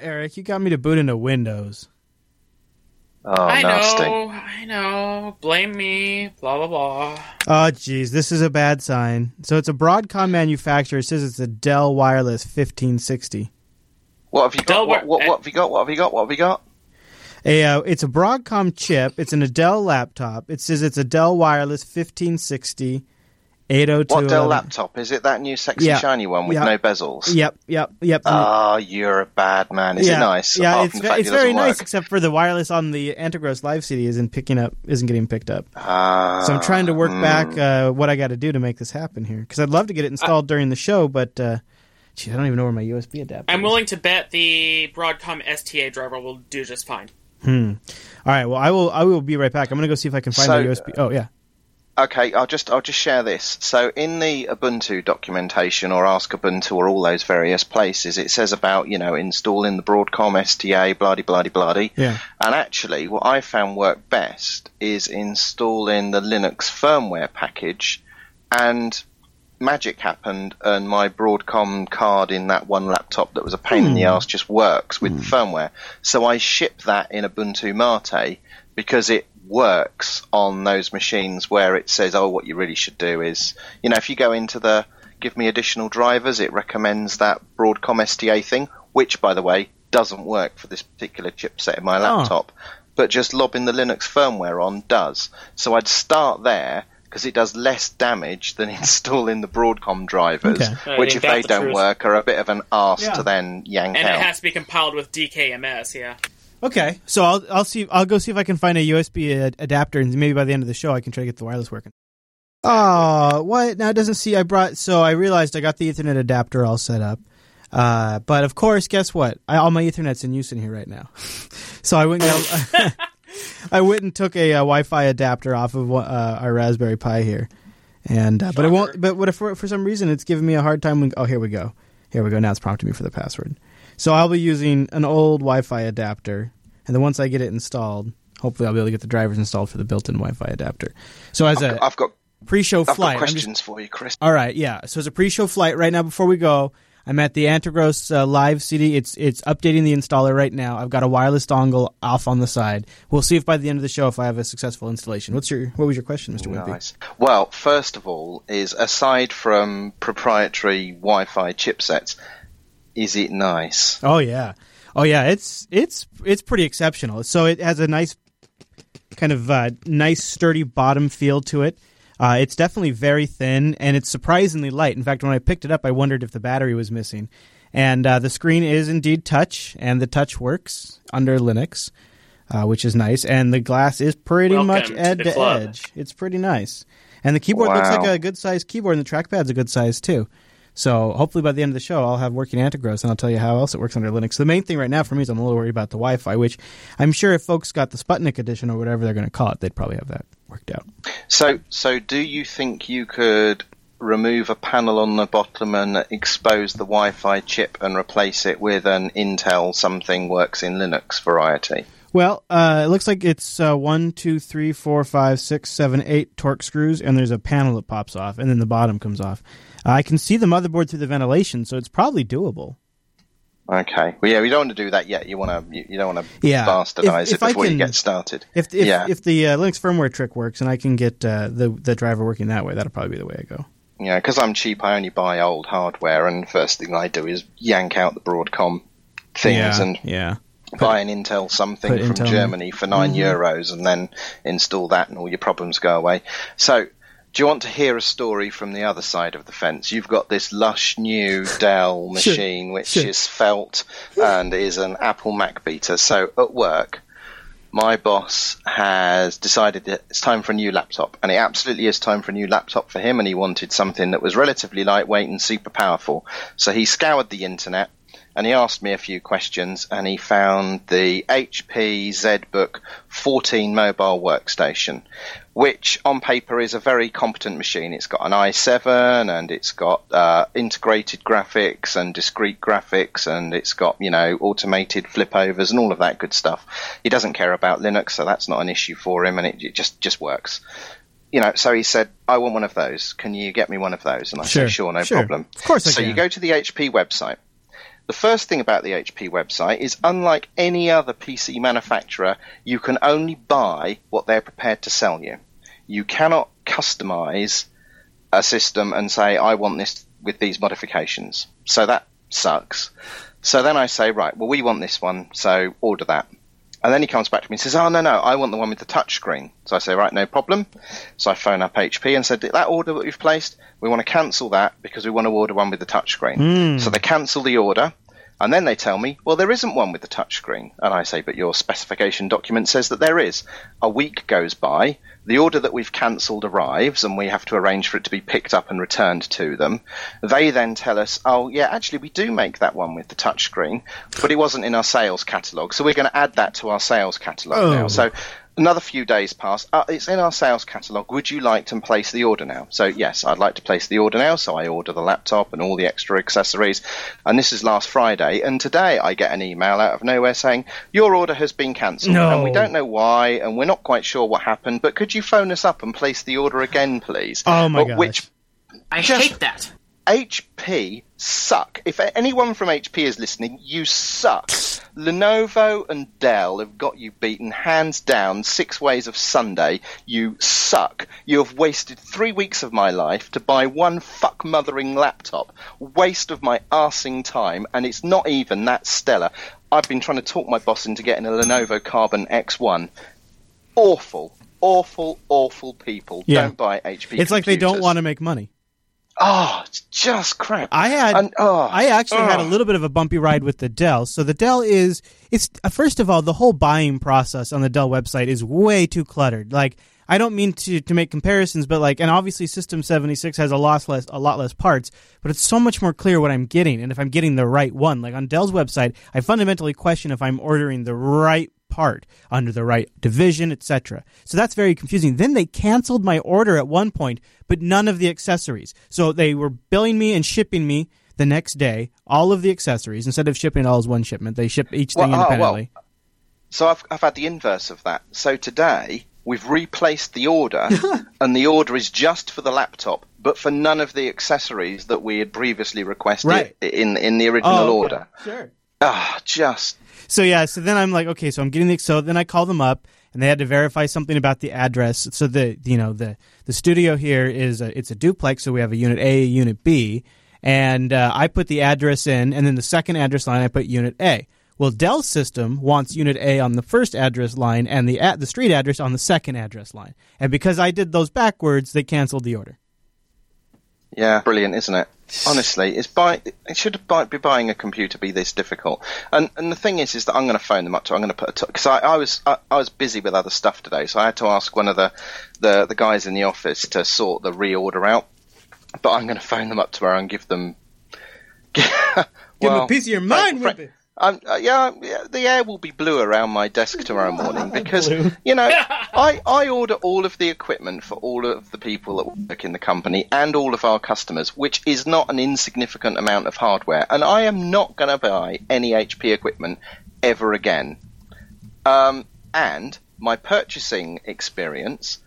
Eric, you got me to boot into Windows. Oh, I nasty. know, I know. Blame me. Blah blah blah. Oh, geez, this is a bad sign. So it's a Broadcom manufacturer. It says it's a Dell Wireless 1560. What have you got? Del- What, what, what have you got? What have you got? What have you got? A, uh, it's a Broadcom chip. It's an a Dell laptop. It says it's a Dell Wireless 1560 802. What Dell laptop? Is it that new sexy Yeah. shiny one with Yeah. no bezels? Yep, yep, yep. Ah, you're a bad man. Is yeah, it nice? Yeah, it's, ve- it's very nice, work? except for the wireless on the Antergos Live CD isn't picking up, isn't getting picked up. Ah, So I'm trying to work mm. back uh, what I got to do to make this happen here, because I'd love to get it installed during the show, but uh, gee, I don't even know where my USB adapter. I'm is. willing to bet the Broadcom STA driver will do just fine. Hmm. All right. Well, I will. I will be right back. I'm gonna go see if I can find So, the USB. Oh yeah. Okay, I'll just I'll just share this. So in the Ubuntu documentation or Ask Ubuntu or all those various places, it says about you know installing the Broadcom STA, bloody bloody bloody. Yeah. And actually, what I found worked best is installing the Linux firmware package, and magic happened, and my Broadcom card in that one laptop that was a pain in the hmm. ass just works with hmm. firmware. So I ship that in Ubuntu Mate because it works on those machines where it says, oh, what you really should do is, you know, if you go into the give me additional drivers, it recommends that Broadcom STA thing, which, by the way, doesn't work for this particular chipset in my ah. laptop, but just lobbing the Linux firmware on does. So I'd start there because it does less damage than installing the Broadcom drivers, Okay. I which if they the don't truth. work are a bit of an arse Yeah. to then yank And out. it has to be compiled with DKMS, yeah. Okay. So I'll I'll see. I'll go see if I can find a USB ad- adapter, and maybe by the end of the show, I can try to get the wireless working. Oh, what? Now it doesn't see. I brought. So I realized I got the Ethernet adapter all set up. Uh, but of course, guess what? I, all my Ethernet's in use in here right now. so I went. And I went and took a, uh Wi-Fi adapter off of uh, our Raspberry Pi here, and uh, but it won't. But what if for, for some reason it's giving me a hard time? When, oh, here we go. Here we go. Now it's prompting me for the password. So I'll be using an old Wi-Fi adapter, and then once I get it installed, hopefully I'll be able to get the drivers installed for the built-in Wi-Fi adapter. So as a I've got pre-show I've flight, just- questions for you, Chris. all right, yeah. So as a pre-show flight right now, before we go, I'm at the Antergos uh, live CD. It's it's updating the installer right now. I've got a wireless dongle off on the side. We'll see if by the end of the show if I have a successful installation. What's your what was your question, Mr. Wimpy? Well, first of all, is aside from proprietary Wi-Fi chipsets, is it nice? Oh yeah, oh yeah. It's it's it's pretty exceptional. So it has a nice kind of uh, nice sturdy bottom feel to it. Uh, it's definitely very thin and it's surprisingly light. In fact, when I picked it up, I wondered if the battery was missing. And uh, the screen is indeed touch, and the touch works under Linux, uh, which is nice. And the glass is pretty Welcome much edge the to edge. It's pretty nice. And the keyboard looks like a good sized keyboard, and the trackpad's a good size too. So hopefully by the end of the show, I'll have working Antergos, and I'll tell you how else it works under Linux. The main thing right now for me is I'm a little worried about the Wi-Fi, which I'm sure if folks got the Sputnik edition or whatever they're going to call it, they'd probably have that worked out. So, so do you think you could remove a panel on the bottom and expose the Wi-Fi chip and replace it with an Intel something works in Linux variety? Well, uh, it looks like it's uh, one, two, three, four, five, six, seven, eight torque screws, and there's a panel that pops off, and then the bottom comes off. I can see the motherboard through the ventilation, so it's probably doable. Okay. Well, yeah, we don't want to do that yet. You want to, you, you don't want to Yeah. bastardize If- if it before you get started. If if, Yeah. if the uh, Linux firmware trick works, and I can get uh, the the driver working that way, that'll probably be the way I go. Yeah, because I'm cheap, I only buy old hardware, and first thing I do is yank out the Broadcom things and yeah. buy an Intel something from Intel in. Germany for 9 euros, and then install that, and all your problems go away. So, do you want to hear a story from the other side of the fence? You've got this lush new Dell machine, which sure. is felt and is an Apple Mac beater. So, at work, my boss has decided that it's time for a new laptop, and it absolutely is time for a new laptop for him. And he wanted something that was relatively lightweight and super powerful. So he scoured the internet and he asked me a few questions, and he found the HP ZBook 14 mobile workstation, which on paper is a very competent machine. It's got an i7 and it's got uh, integrated graphics and discrete graphics, and it's got you know automated flipovers and all of that good stuff. He doesn't care about Linux, so that's not an issue for him, and it, it just just works. You know, so he said, "I want one of those. Can you get me one of those?" And I Sure, said, "Sure, no sure. problem." Of course I so can. you go to the HP website. The first thing about the HP website is unlike any other PC manufacturer, you can only buy what they're prepared to sell you. You cannot customize a system and say, I want this with these modifications. So that sucks. So then I say, right, well, we want this one, so order that. And then he comes back to me and says, oh, no, no, I want the one with the touchscreen. So I say, right, no problem. So I phone up HP and said, that order that we've placed, we want to cancel that because we want to order one with the touchscreen. Mm. So they cancel the order. And then they tell me, well, there isn't one with the touchscreen. And I say, but your specification document says that there is. A week goes by, the order that we've cancelled arrives, and we have to arrange for it to be picked up and returned to them. They then tell us, oh, yeah, actually, we do make that one with the touchscreen, but it wasn't in our sales catalogue. So we're going to add that to our sales catalogue Oh. now. So Another few days pass. Uh, it's in our sales catalogue. Would you like to place the order now? So yes, I'd like to place the order now. So I order the laptop and all the extra accessories. And this is last Friday. And today I get an email out of nowhere saying your order has been cancelled. No. And we don't know why, and we're not quite sure what happened. But could you phone us up and place the order again, please? Oh my At gosh. Which I hate that. HP suck. If anyone from HP is listening, you suck. Lenovo and Dell have got you beaten hands down six ways of Sunday. You suck. You have wasted three weeks of my life to buy one fuck mothering laptop. Waste of my arsing time, and it's not even that stellar. I've been trying to talk my boss into getting a Lenovo Carbon X1. Awful, awful, awful people. Yeah. Don't buy HP. It's like they don't want to make money. Oh, it's just crap. I had And- oh, I actually had a oh. little bit of a bumpy ride with the Dell. So the Dell is it's uh, first of all the whole buying process on the Dell website is way too cluttered. Like I don't mean to, to make comparisons, but like and obviously System 76 has a lot less a lot less parts, but it's so much more clear what I'm getting and if I'm getting the right one. Like on Dell's website, I fundamentally question if I'm ordering the right part under the right division, etc. So that's very confusing. Then they canceled my order at one point, but none of the accessories. So they were billing me and shipping me the next day all of the accessories instead of shipping it all as one shipment. They ship each thing Well, oh, well, independently. So I've, I've had the inverse of that. So today we've replaced the order, and the order is just for the laptop, but for none of the accessories that we had previously requested Right. in in the original Oh, okay. order. Sure. Ah, just So yeah, so then I'm like, okay, so I'm getting the so then I call them up and they had to verify something about the address. So the you know the the studio here is a, it's a duplex, so we have a unit A, a unit B, and uh, I put the address in, and then the second address line I put unit A. Well, Dell's system wants unit A on the first address line and the at the street address on the second address line, and because I did those backwards, they canceled the order. yeah, brilliant, isn't it? Honestly, it's buy. It should buy, be buying a computer be this difficult. And and the thing is, is that I'm going to phone them up. To, I'm going to put a because I, I was I, I was busy with other stuff today, so I had to ask one of the, the the guys in the office to sort the reorder out. But I'm going to phone them up tomorrow and give them. Give them a piece of your mind, Whippet. Um, uh, yeah, yeah, the air will be blue around my desk tomorrow morning because you know I, I order all of the equipment for all of the people that work in the company and all of our customers, which is not an insignificant amount of hardware. And I am not going to buy any HP equipment ever again. Um, and my purchasing experience,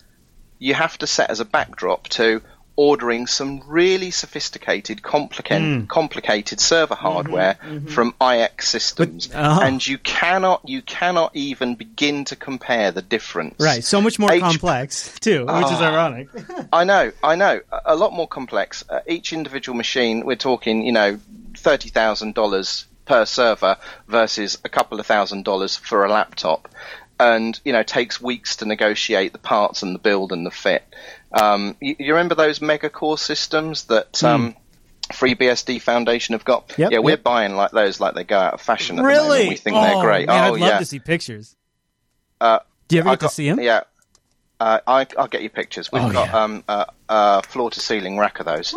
you have to set as a backdrop to ordering some really sophisticated, complicated, complicated server hardware from IX systems, uh-huh. and you cannot, you cannot even begin to compare the difference. Right, so much more H- complex too, which is Ah. ironic. I know, I know, a, a lot more complex. Uh, each individual machine, we're talking, you know, thirty thousand dollars per server versus a couple of thousand dollars for a laptop, and you know, takes weeks to negotiate the parts and the build and the fit. Um, you, you remember those mega core systems that? Um, FreeBSD Foundation have got. Yep, yeah, we're yep. buying like those, like they go out of fashion at the really? We think oh, they're great. Man, oh I'd love yeah. to see pictures. Uh, Do you ever I get to see them? Yeah. Uh, I, I'll get you pictures. We've Oh, got yeah. um, a, a floor to ceiling rack of those.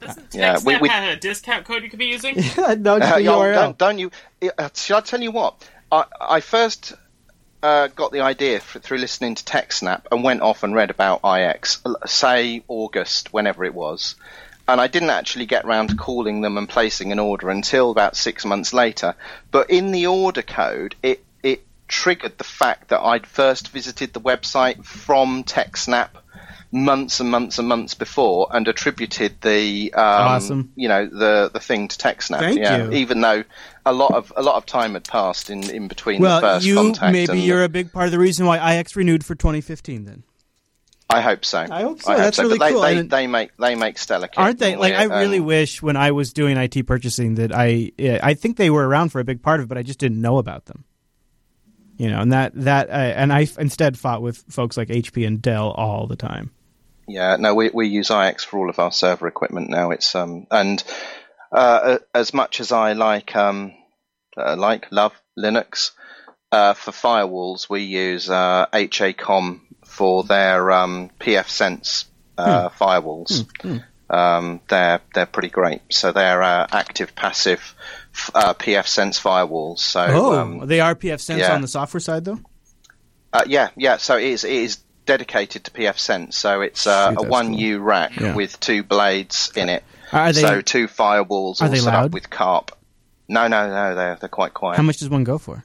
Doesn't Yeah, TechSnap we- we- have a discount code you could be using? no, Uh, the URL. don't, don't you? Uh, shall I tell you what? I, I first uh, got the idea f- through listening to TechSnap and went off and read about IX, say August, whenever it was. And I didn't actually get round to calling them and placing an order until about six months later. But in the order code, it it triggered the fact that I'd first visited the website from TechSnap months and months and months before and attributed the um, Awesome. you know the the thing to TechSnap. Thank yeah, you. even though a lot of a lot of time had passed in in between the first you contact. maybe you're a big part of the reason why IX renewed for 2015. Then I hope so. I hope so. That's really but they, cool. They, they make they make stellar kit. aren't they? Like I Um, really wish when I was doing IT purchasing that I yeah, I think they were around for a big part of it, but I just didn't know about them. You know, and that that uh, and I instead fought with folks like HP and Dell all the time. Yeah, no, we we use IX for all of our server equipment now. It's um and uh, as much as I like um uh, like love Linux uh, for firewalls, we use uh, HACOM for their um, PF Sense uh, firewalls. Um, they're they're pretty great. So they're uh, active passive f- uh, PF Sense firewalls. So Oh, um, they are PF Sense yeah. on the software side though. uh, yeah, yeah. So it is, it is dedicated to PF Sense. So it's uh, Shoot, a one cool. U rack Yeah. with two blades in it. Are they? so two firewalls are all they set loud? up with carp. No, no, no. They're they're quite quiet. how much does one go for?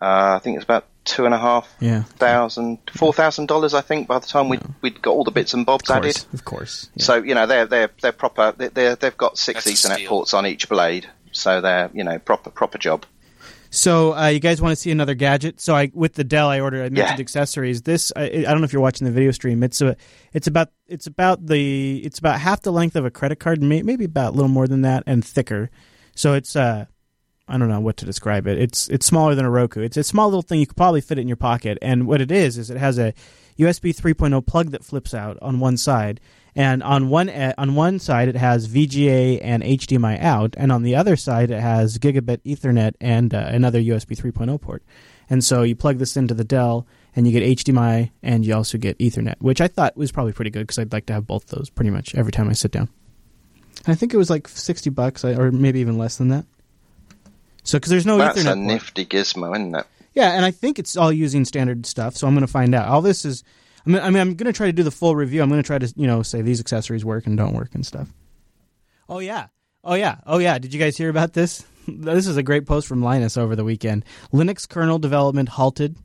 Uh, I think it's about two and a half Yeah, thousand, four thousand dollars. I think by the time we would we'd got all the bits and bobs of added. of course. Yeah. So you know they're they're they're proper. They're, they're they've got six That's a Ethernet ports on each blade. So they're you know proper proper job. So uh, you guys want to see another gadget? So I with the Dell I ordered. I mentioned Yeah. accessories. This I, I don't know if you're watching the video stream. It's a it's about it's about the it's about half the length of a credit card, maybe about a little more than that, and thicker. So it's uh I don't know what to describe it. It's it's smaller than a Roku. It's a small little thing. You could probably fit it in your pocket. And what it is is it has a USB 3.0 plug that flips out on one side, and on one e- on one side it has VGA and HDMI out, and on the other side it has gigabit Ethernet and uh, another USB 3.0 port. And so you plug this into the Dell, and you get HDMI, and you also get Ethernet, which I thought was probably pretty good because I'd like to have both those pretty much every time I sit down. I think it was like sixty bucks, or maybe even less than that. So, because there's no That's Ethernet a port. nifty gizmo, isn't it? Yeah, and I think it's all using standard stuff, so I'm going to find out. All this is, I mean, I mean I'm going to try to do the full review. I'm going to try to, you know, say these accessories work and don't work and stuff. Oh yeah, oh yeah, oh yeah. Did you guys hear about this? this is a great post from Linus over the weekend. Linux kernel development halted.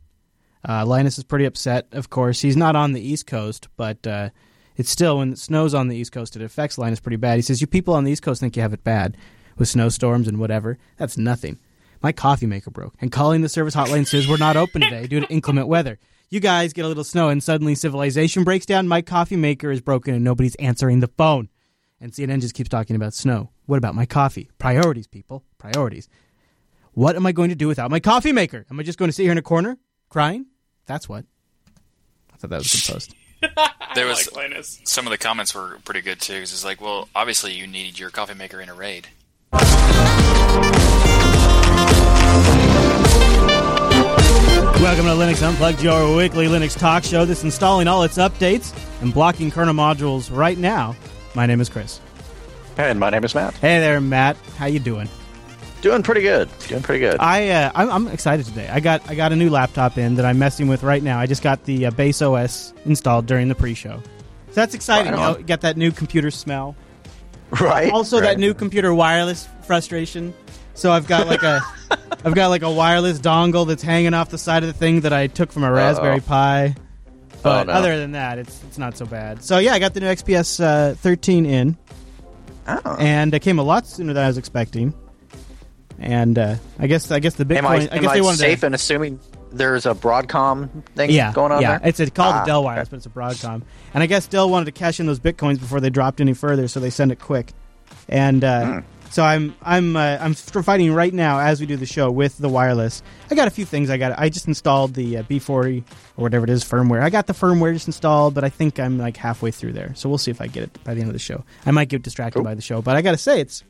Uh, Linus is pretty upset. Of course, he's not on the East Coast, but uh, it's still when it snows on the East Coast, it affects Linus pretty bad. He says, "You people on the East Coast think you have it bad with snowstorms and whatever. That's nothing." My coffee maker broke, and calling the service hotline says we're not open today due to inclement weather. You guys get a little snow, and suddenly civilization breaks down. My coffee maker is broken, and nobody's answering the phone. And CNN just keeps talking about snow. What about my coffee? Priorities, people. Priorities. What am I going to do without my coffee maker? Am I just going to sit here in a corner crying? That's what. I thought that was a good post. There was like some of the comments were pretty good too. 'cause it's like, well, obviously you need your coffee maker in a raid. Welcome to Linux Unplugged, your weekly Linux talk show that's installing all its updates and blocking kernel modules right now. My name is Chris. And my name is Matt. Hey there, Matt. How you doing? Doing pretty good. Doing pretty good. I uh, I'm, I'm excited today. I got I got a new laptop in that I'm messing with right now. I just got the uh, base OS installed during the pre-show, so that's exciting. Right you know, get that new computer smell. right. Also, right. that new computer wireless frustration. So I've got like a I've got like a wireless dongle that's hanging off the side of the thing that I took from a Raspberry Pi. But Oh, no. other than that, it's it's not so bad. So yeah, I got the new XPS uh, 13 in, Oh. and it came a lot sooner than I was expecting. And uh, I guess I guess the Bitcoin. am I, I am guess I they wanted safe to. in assuming there's a Broadcom thing Yeah, going on yeah. there? It's a, called Ah, the Dell Wireless, okay. but it's a Broadcom. And I guess Dell wanted to cash in those bitcoins before they dropped any further, so they send it quick. And uh, Hmm. so I'm I'm uh, I'm fighting right now as we do the show with the wireless. I got a few things. I got I just installed the uh, B40 or whatever it is firmware. I got the firmware just installed, but I think I'm like halfway through there. So we'll see if I get it by the end of the show. I might get distracted Cool. by the show, but I got to say it's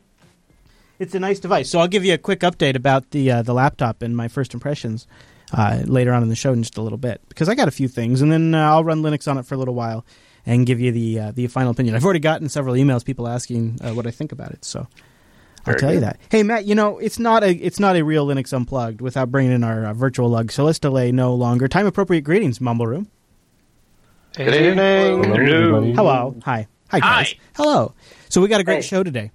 it's a nice device. So I'll give you a quick update about the uh, the laptop and my first impressions uh, later on in the show in just a little bit because I got a few things, and then uh, I'll run Linux on it for a little while and give you the uh, the final opinion. I've already gotten several emails, people asking uh, what I think about it, so I'll Very tell you that. Hey Matt, you know it's not a it's not a real Linux unplugged without bringing in our uh, virtual lug. So let's delay no longer. Time appropriate greetings, Mumble Room. Good evening. Hello. Hi. Hi, guys. Hi. Hello. So we got a great show today.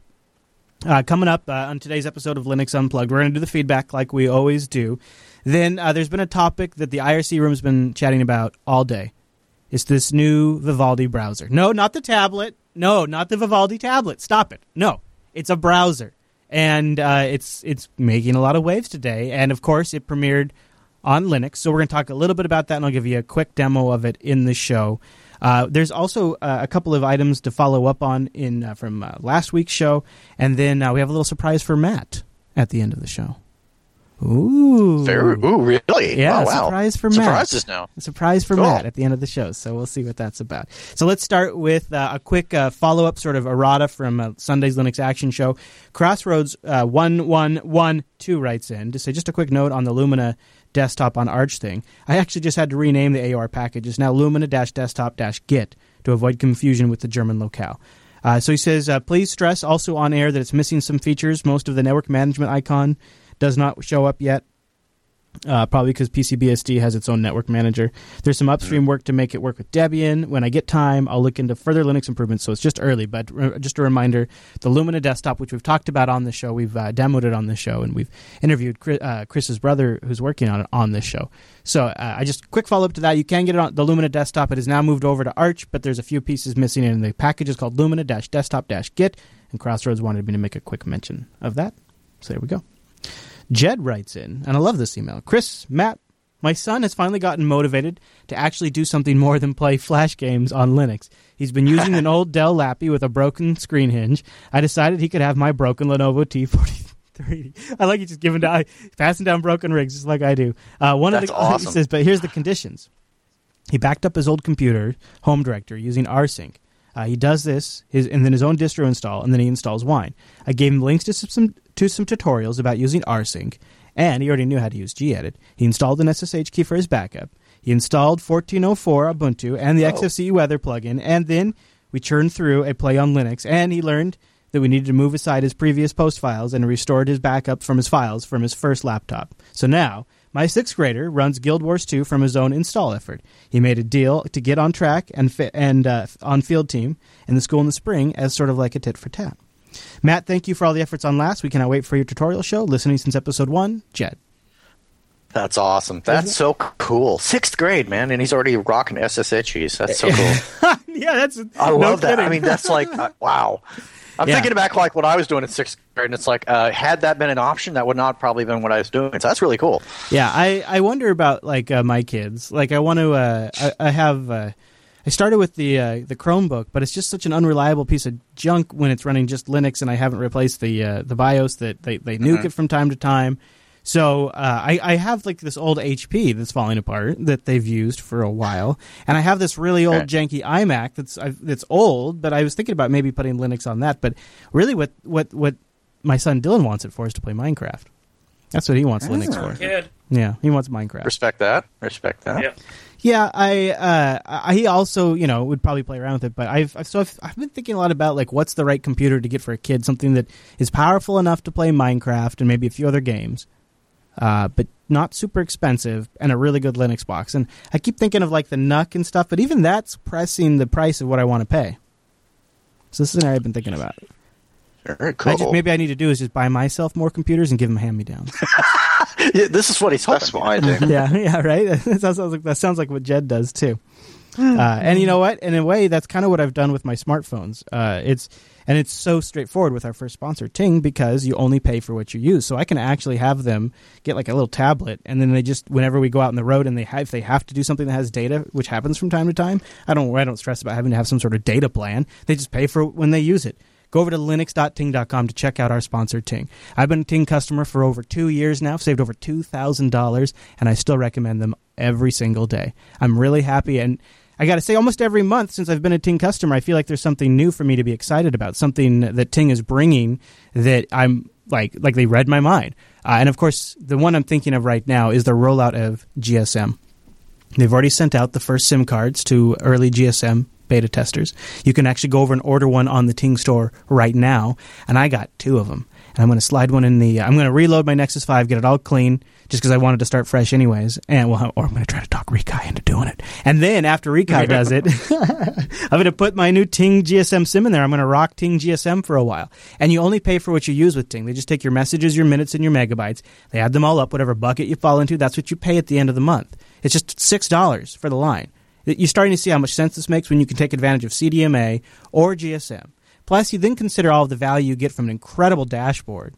Uh, coming up uh, on today's episode of Linux Unplugged, we're going to do the feedback like we always do. Then uh, there's been a topic that the IRC room's been chatting about all day, It's this new Vivaldi browser. No, not the tablet. No, not the Vivaldi tablet. Stop it. No, it's a browser, and uh, it's it's making a lot of waves today. And of course, it premiered on Linux. So we're going to talk a little bit about that, and I'll give you a quick demo of it in the show. Uh, there's also uh, a couple of items to follow up on in uh, from uh, last week's show, and then uh, we have a little surprise for Matt at the end of the show. Ooh, Very, ooh, really? Yeah, Oh, wow. surprise for Matt. Surprises now. A surprise for Cool. Matt at the end of the show. So we'll see what that's about. So let's start with uh, a quick uh, follow up, sort of errata from uh, Sunday's Linux Action Show. Crossroads uh, one one one two writes in to say just a quick note on the Lumina desktop on Arch thing. I actually just had to rename the AUR package. It's now Lumina desktop git to avoid confusion with the German locale. Uh, so he says, uh, please stress also on air that it's missing some features. Most of the network management icon does not show up yet uh, probably because PCBSD has its own network manager. There's some upstream work to make it work with Debian. When I get time, I'll look into further Linux improvements. So it's just early, but uh, just a reminder: the Lumina desktop, which we've talked about on the show, we've uh, demoed it on the show, and we've interviewed Chris, uh, Chris's brother, who's working on it on this show. So uh, I just quick follow up to that. You can get it on the Lumina desktop. It is now moved over to Arch, but there's a few pieces missing, and the package is called Lumina-desktop-git. And Crossroads wanted me to make a quick mention of that. So there we go. Jed writes in, and I love this email. Chris, Matt, my son has finally gotten motivated to actually do something more than play flash games on Linux. He's been using an old Dell Lappy with a broken screen hinge. I decided he could have my broken Lenovo T43. I like you just giving down, passing down broken rigs just like I do. Uh, one That's of the awesome. says, but here's the conditions. He backed up his old computer home directory using rsync. Uh, he does this, his, and then his own distro install, and then he installs Wine. I gave him links to some to some tutorials about using rsync, and he already knew how to use gedit. He installed an SSH key for his backup. He installed 1404 Ubuntu and the Oh. XFCE weather plugin, and then we churned through a play on Linux, and he learned that we needed to move aside his previous post files and restored his backup from his files from his first laptop. So now, my sixth grader runs Guild Wars 2 from his own install effort. He made a deal to get on track and fi- and uh, on field team in the school in the spring as sort of like a tit for tat. Matt, thank you for all the efforts on last. We cannot wait for your tutorial show. Listening since episode one, Jed. That's awesome. That's so cool. Sixth grade, man, and he's already rocking SSHs. That's so cool. yeah, that's. I no love that. I mean, that's like uh, wow. I'm Yeah. thinking back like what I was doing in sixth grade, and it's like uh, had that been an option, that would not probably been what I was doing. So that's really cool. Yeah, I, I wonder about like uh, my kids. Like I want to uh, I, I have uh, I started with the uh, the Chromebook, but it's just such an unreliable piece of junk when it's running just Linux, and I haven't replaced the uh, the BIOS that they they nuke it from time to time. So uh, I, I have like this old HP that's falling apart that they've used for a while, and I have this really old Okay. janky iMac that's i that's old. But I was thinking about maybe putting Linux on that. But really, what what what my son Dylan wants it for is to play Minecraft. That's what he wants Linux for. Kid. Yeah, he wants Minecraft. Respect that. Respect that. Yep. Yeah, I, uh, I he also you know would probably play around with it, but I've I've- so I've, I've been thinking a lot about like what's the right computer to get for a kid, something that is powerful enough to play Minecraft and maybe a few other games, uh, but not super expensive and a really good Linux box. And I keep thinking of like the NUC and stuff, but even that's pressing the price of what I want to pay. So this is an area I've been thinking about. Very I cool. just, maybe I need to do is just buy myself more computers and give them hand me downs. Yeah, this is what he's hoping. That's what I do. yeah, yeah, right. that sounds like that sounds like what Jed does too. Uh, and you know what? In a way, that's kind of what I've done with my smartphones. Uh, it's and it's so straightforward with our first sponsor, Ting, because you only pay for what you use. So I can actually have them get like a little tablet, and then they just whenever we go out on the road and they have, if they have to do something that has data, which happens from time to time, I don't I don't stress about having to have some sort of data plan. They just pay for when they use it. Go over to linux.ting.com to check out our sponsor, Ting. I've been a Ting customer for over two years now, I've saved over $2,000, and I still recommend them every single day. I'm really happy, and I got to say, almost every month since I've been a Ting customer, I feel like there's something new for me to be excited about, something that Ting is bringing that I'm like, like they read my mind. Uh, and of course, the one I'm thinking of right now is the rollout of GSM. They've already sent out the first SIM cards to early GSM beta testers. You can actually go over and order one on the Ting store right now, and I got two of them. And I'm going to slide one in the. Uh, I'm going to reload my Nexus 5, get it all clean, just because I wanted to start fresh anyways. And well, or I'm going to try to talk Rekai into doing it. And then after Rekai does it, I'm going to put my new Ting GSM SIM in there. I'm going to rock Ting GSM for a while. And you only pay for what you use with Ting. They just take your messages, your minutes, and your megabytes. They add them all up, whatever bucket you fall into. That's what you pay at the end of the month. It's just six dollars for the line. You're starting to see how much sense this makes when you can take advantage of CDMA or GSM. Plus, you then consider all of the value you get from an incredible dashboard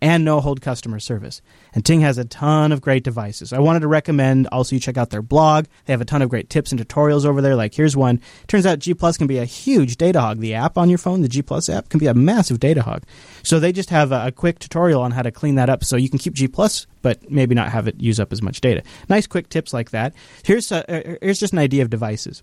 and no hold customer service. And Ting has a ton of great devices. I wanted to recommend also you check out their blog. They have a ton of great tips and tutorials over there. Like here's one. Turns out G Plus can be a huge data hog. The app on your phone, the G Plus app, can be a massive data hog. So they just have a, a quick tutorial on how to clean that up so you can keep G Plus, but maybe not have it use up as much data. Nice quick tips like that. Here's a, uh, here's just an idea of devices.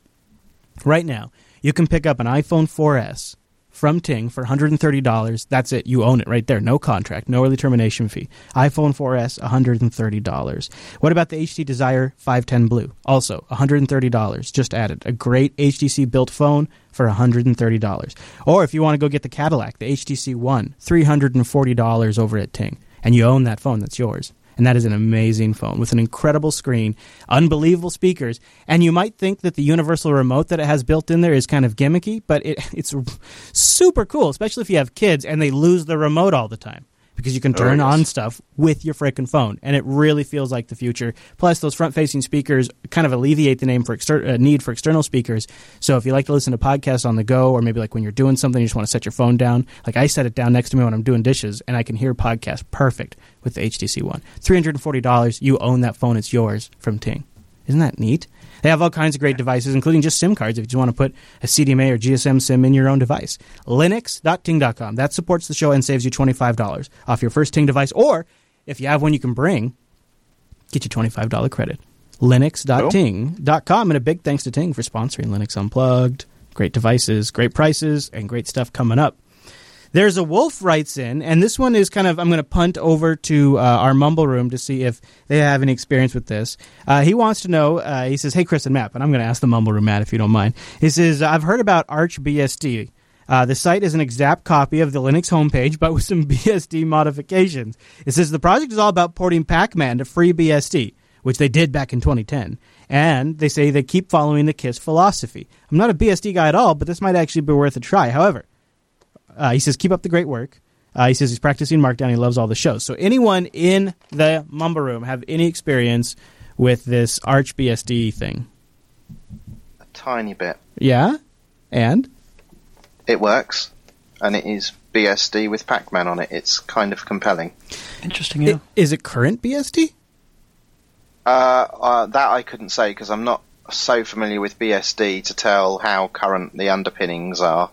Right now, you can pick up an iPhone 4S from Ting for $130. That's it. You own it right there. No contract, no early termination fee. iPhone 4S, $130. What about the HT Desire 510 Blue? Also, $130. Just added. A great HTC built phone for $130. Or if you want to go get the Cadillac, the HTC One, $340 over at Ting. And you own that phone. That's yours and that is an amazing phone with an incredible screen, unbelievable speakers, and you might think that the universal remote that it has built in there is kind of gimmicky, but it, it's super cool, especially if you have kids and they lose the remote all the time because you can turn oh, yes. on stuff with your freaking phone, and it really feels like the future. Plus, those front-facing speakers kind of alleviate the name for exter- uh, need for external speakers. So, if you like to listen to podcasts on the go, or maybe like when you're doing something, you just want to set your phone down. Like I set it down next to me when I'm doing dishes, and I can hear podcasts perfect with the HTC One. Three hundred and forty dollars, you own that phone. It's yours from Ting. Isn't that neat? They have all kinds of great devices, including just SIM cards if you just want to put a CDMA or GSM SIM in your own device. Linux.ting.com. That supports the show and saves you $25 off your first Ting device. Or if you have one you can bring, get you $25 credit. Linux.ting.com. And a big thanks to Ting for sponsoring Linux Unplugged. Great devices, great prices, and great stuff coming up. There's a wolf writes in, and this one is kind of I'm going to punt over to uh, our mumble room to see if they have any experience with this. Uh, he wants to know. Uh, he says, "Hey, Chris and Matt," and I'm going to ask the mumble room Matt if you don't mind. He says, "I've heard about ArchBSD. Uh, the site is an exact copy of the Linux homepage, but with some BSD modifications. It says the project is all about porting Pacman to FreeBSD, which they did back in 2010." And they say they keep following the KISS philosophy. I'm not a BSD guy at all, but this might actually be worth a try. However, uh, he says, keep up the great work. Uh, he says he's practicing Markdown. He loves all the shows. So, anyone in the Mumble Room have any experience with this ArchBSD thing? A tiny bit. Yeah? And? It works. And it is BSD with Pacman on it. It's kind of compelling. Interesting, yeah. It, is it current BSD? Uh, uh, that I couldn't say because I'm not so familiar with BSD to tell how current the underpinnings are.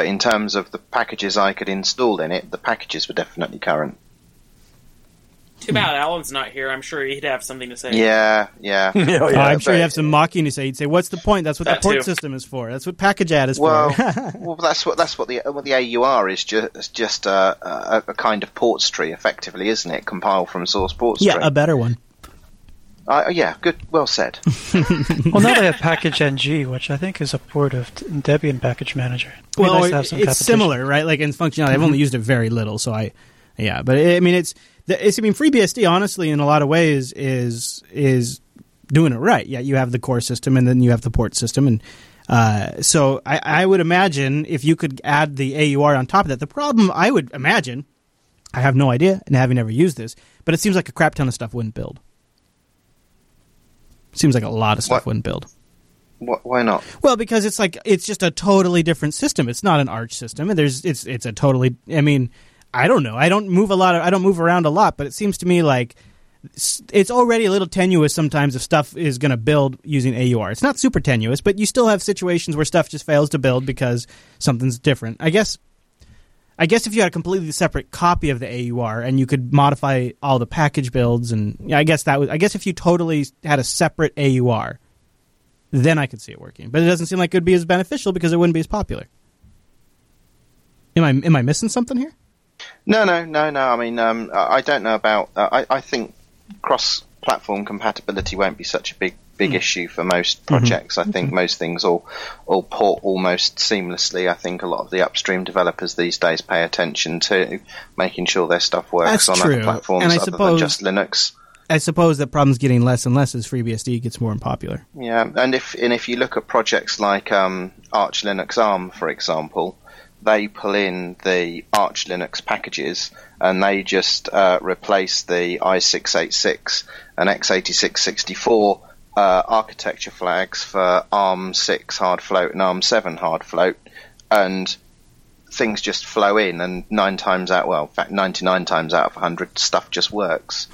But in terms of the packages I could install in it, the packages were definitely current. Too bad Alan's not here. I'm sure he'd have something to say. Yeah, yeah. oh, yeah I'm sure he'd have some mocking to say. He'd say, "What's the point? That's what that the port too. system is for. That's what package add is well, for." well, that's what that's what the what the AUR is. Just just a, a, a, kind of ports tree, effectively, isn't it? Compiled from source ports. Yeah, tree. a better one. Uh, yeah, good. Well said. well, now they have Package NG, which I think is a port of Debian Package Manager. well, nice it's similar, right? Like in functionality, mm-hmm. I've only mm-hmm. used it very little, so I, yeah. But I mean, it's, it's. I mean, FreeBSD, honestly, in a lot of ways, is is doing it right. Yeah, you have the core system, and then you have the port system, and uh, so I, I would imagine if you could add the AUR on top of that. The problem I would imagine, I have no idea, and having never used this, but it seems like a crap ton of stuff wouldn't build. Seems like a lot of stuff what? wouldn't build. Why not? Well, because it's like it's just a totally different system. It's not an Arch system, and there's it's it's a totally. I mean, I don't know. I don't move a lot. Of, I don't move around a lot, but it seems to me like it's already a little tenuous sometimes if stuff is going to build using AUR. It's not super tenuous, but you still have situations where stuff just fails to build because something's different. I guess I guess if you had a completely separate copy of the AUR and you could modify all the package builds, and yeah, I guess that was. I guess if you totally had a separate AUR, then I could see it working. But it doesn't seem like it would be as beneficial because it wouldn't be as popular. Am I am I missing something here? No, no, no, no. I mean, um, I don't know about. Uh, I, I think cross-platform compatibility won't be such a big big mm. issue for most mm-hmm. projects. Mm-hmm. I think mm-hmm. most things all all port almost seamlessly. I think a lot of the upstream developers these days pay attention to making sure their stuff works That's on true. other platforms other suppose, than just Linux. I suppose that problem's getting less and less as FreeBSD gets more unpopular. Yeah, and if and if you look at projects like um, Arch Linux ARM, for example, they pull in the Arch Linux packages and they just uh, replace the i686 and x86 64 uh, architecture flags for ARM6 hard float and ARM7 hard float, and things just flow in, and nine times out, well, in fact, 99 times out of 100, stuff just works.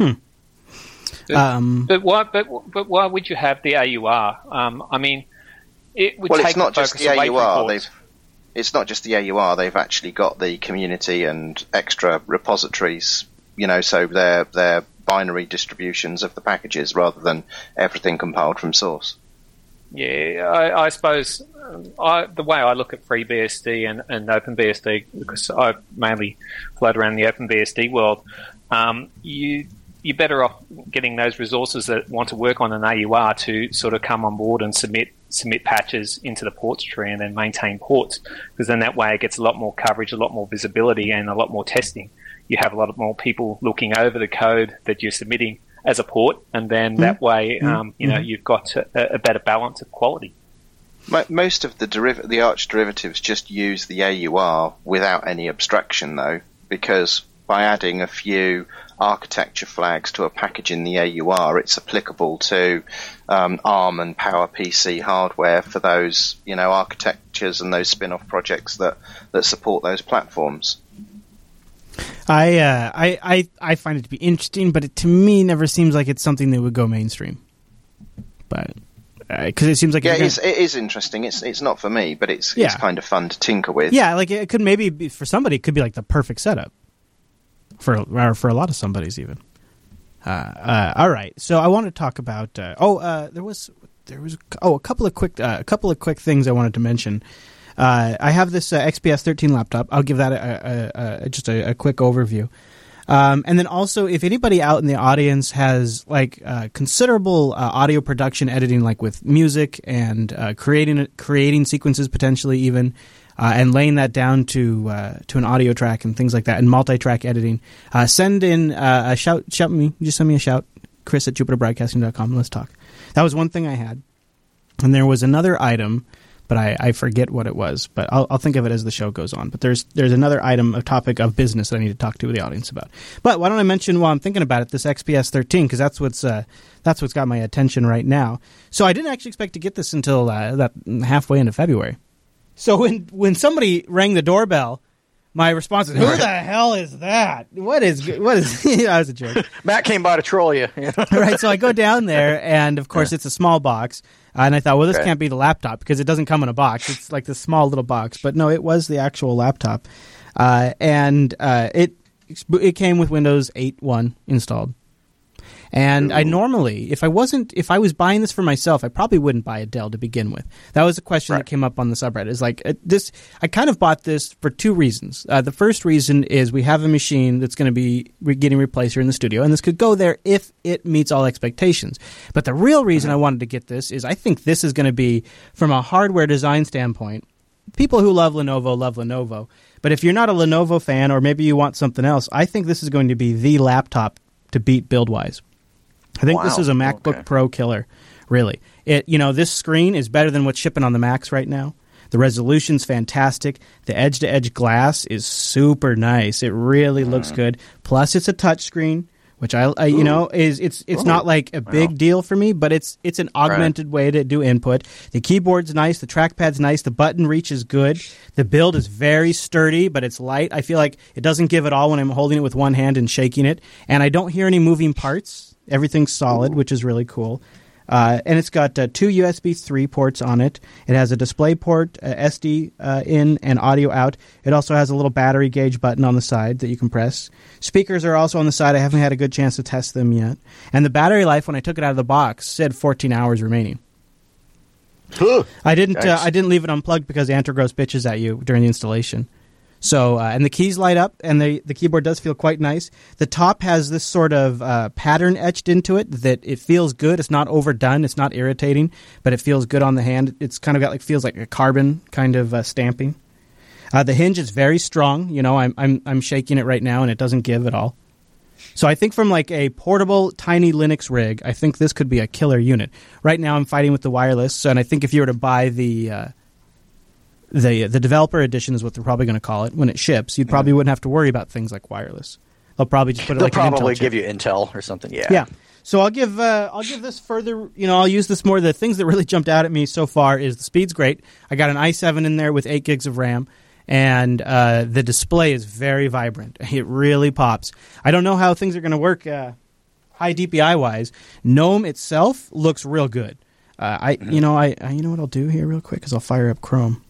Um, But why? But but why would you have the AUR? Um, I mean, it would well, take it's not the just focus the away from AUR. They've it's not just the AUR. They've actually got the community and extra repositories. You know, so they're they're binary distributions of the packages rather than everything compiled from source. Yeah, I, I suppose um, I, the way I look at FreeBSD and, and OpenBSD, because I mainly float around the OpenBSD world, um, you you're better off getting those resources that want to work on an AUR to sort of come on board and submit submit patches into the ports tree and then maintain ports, because then that way it gets a lot more coverage, a lot more visibility, and a lot more testing. You have a lot of more people looking over the code that you're submitting as a port, and then that way, um, you know, you've got a, a better balance of quality. Most of the deriv- the arch derivatives just use the AUR without any abstraction, though, because by adding a few architecture flags to a package in the AUR, it's applicable to um, ARM and PowerPC hardware for those you know architectures and those spin-off projects that that support those platforms. I, uh, I I I find it to be interesting, but it to me never seems like it's something that would go mainstream. But because it seems like Yeah, it's, it is interesting. It's it's not for me, but it's Yeah. it's kind of fun to tinker with. yeah, like it could maybe be, for somebody it could be like the perfect setup for or for a lot of somebody's even. Uh, uh, all right, so I want to talk about. Uh, oh, uh, there was there was oh a couple of quick uh, a couple of quick things I wanted to mention. Uh, I have this uh, XPS 13 laptop. I'll give that a, a, a, just a, quick overview. Um, and then also, if anybody out in the audience has like uh, considerable uh, audio production editing, like with music and uh, creating creating sequences potentially even, uh, and laying that down to to an audio track and things like that, and multi-track editing, send in a shout shout me just send me a shout, Chris at JupiterBroadcasting.com. Let's talk. That was one thing I had, and there was another item but I, I forget what it was. But I'll, I'll think of it as the show goes on. But there's there's another item, a topic of business that I need to talk to the audience about. But why don't I mention while I'm thinking about it this XPS 13 because that's what's uh, that's what's got my attention right now. So I didn't actually expect to get this until uh, that halfway into February. So when when somebody rang the doorbell. My response is, "Who the hell is that? What is what is?" I was a joke Matt came by to troll you. right. So I go down there, and of course, it's a small box. And I thought, well, this Okay. can't be the laptop because it doesn't come in a box. It's like this small little box. But no, it was the actual laptop, uh, and uh, it it came with Windows 8.1 installed. And I normally, if I wasn't, if I was buying this for myself, I probably wouldn't buy a Dell to begin with. That was a question that came up on the subreddit. Is like uh, this. I kind of bought this for two reasons. Uh, the first reason is we have a machine that's going to be re- getting replaced here in the studio, and this could go there if it meets all expectations. But the real reason I wanted to get this is I think this is going to be, from a hardware design standpoint, people who love Lenovo love Lenovo. But if you're not a Lenovo fan, or maybe you want something else, I think this is going to be the laptop to beat build wise. I think this is a MacBook Okay. Pro killer. Really, it you know this screen is better than what's shipping on the Macs right now. The resolution's fantastic. The edge to edge glass is super nice. It really hmm. looks good. Plus, it's a touch screen, which I, I you know is it's it's not like a big deal for me, but it's it's an augmented way to do input. The keyboard's nice. The trackpad's nice. The button reach is good. The build is very sturdy, but it's light. I feel like it doesn't give it all when I'm holding it with one hand and shaking it, and I don't hear any moving parts. Everything's solid, which is really cool. Uh, and it's got uh, two USB 3 ports on it. It has a display port, uh, SD uh, in, and audio out. It also has a little battery gauge button on the side that you can press. Speakers are also on the side. I haven't had a good chance to test them yet. And the battery life, when I took it out of the box, said 14 hours remaining. I didn't. Uh, I didn't leave it unplugged because Antergos bitches at you during the installation. So uh, and the keys light up, and the the keyboard does feel quite nice. The top has this sort of uh, pattern etched into it that it feels good. It's not overdone. It's not irritating, but it feels good on the hand. It's kind of got like feels like a carbon kind of uh, stamping. Uh, the hinge is very strong. You know, I'm I'm I'm shaking it right now, and it doesn't give at all. So I think from like a portable tiny Linux rig, I think this could be a killer unit. Right now, I'm fighting with the wireless, and I think if you were to buy the uh, the the developer edition is what they're probably going to call it when it ships, you'd probably wouldn't have to worry about things like wireless. They'll probably just put it They'll like an Intel probably give you Intel or something. Yeah. Yeah. So I'll give uh, I'll give this further. You know, I'll use this more. The things that really jumped out at me so far is the speed's great. I got an i7 in there with eight gigs of RAM, and uh, the display is very vibrant. It really pops. I don't know how things are going to work uh, high DPI wise. GNOME itself looks real good. Uh, I you know I, I you know what I'll do here real quick is I'll fire up Chrome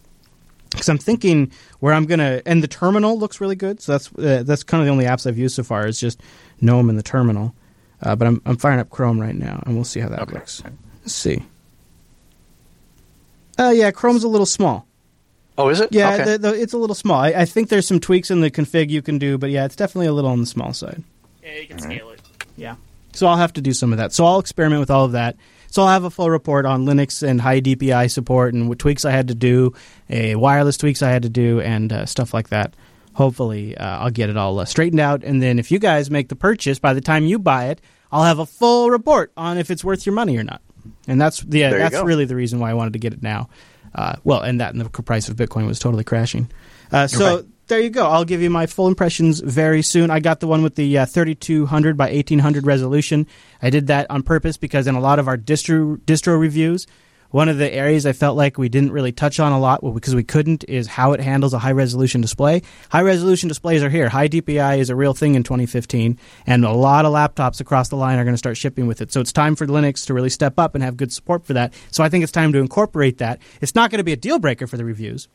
because I'm thinking where I'm gonna and the terminal looks really good. So that's uh, that's kind of the only apps I've used so far is just GNOME and the terminal. Uh, but I'm I'm firing up Chrome right now, and we'll see how that Okay. looks. Let's see. Uh, yeah, Chrome's a little small. Oh, is it? Yeah, Okay. the, the, it's a little small. I, I think there's some tweaks in the config you can do, but yeah, it's definitely a little on the small side. Yeah, you can scale it. Yeah. So I'll have to do some of that. So I'll experiment with all of that. So I'll have a full report on Linux and high DPI support and what tweaks I had to do, a wireless tweaks I had to do, and uh, stuff like that. Hopefully, uh, I'll get it all uh, straightened out. And then if you guys make the purchase, by the time you buy it, I'll have a full report on if it's worth your money or not. And that's the There that's really the reason why I wanted to get it now. Uh, well, and that and the price of Bitcoin was totally crashing. Uh, so Right. There you go. I'll give you my full impressions very soon. I got the one with the uh, 3200 by 1800 resolution. I did that on purpose because in a lot of our distro distro reviews, one of the areas I felt like we didn't really touch on a lot, well, because we couldn't, is how it handles a high resolution display. High resolution displays are here. High DPI is a real thing in 2015, and a lot of laptops across the line are going to start shipping with it. So it's time for Linux to really step up and have good support for that. So I think it's time to incorporate that. It's not going to be a deal breaker for the reviews.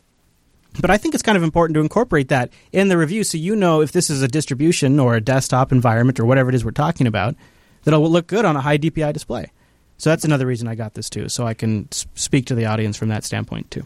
But I think it's kind of important to incorporate that in the review so you know if this is a distribution or a desktop environment or whatever it is we're talking about, that it will look good on a high DPI display. So that's another reason I got this too, so I can speak to the audience from that standpoint too.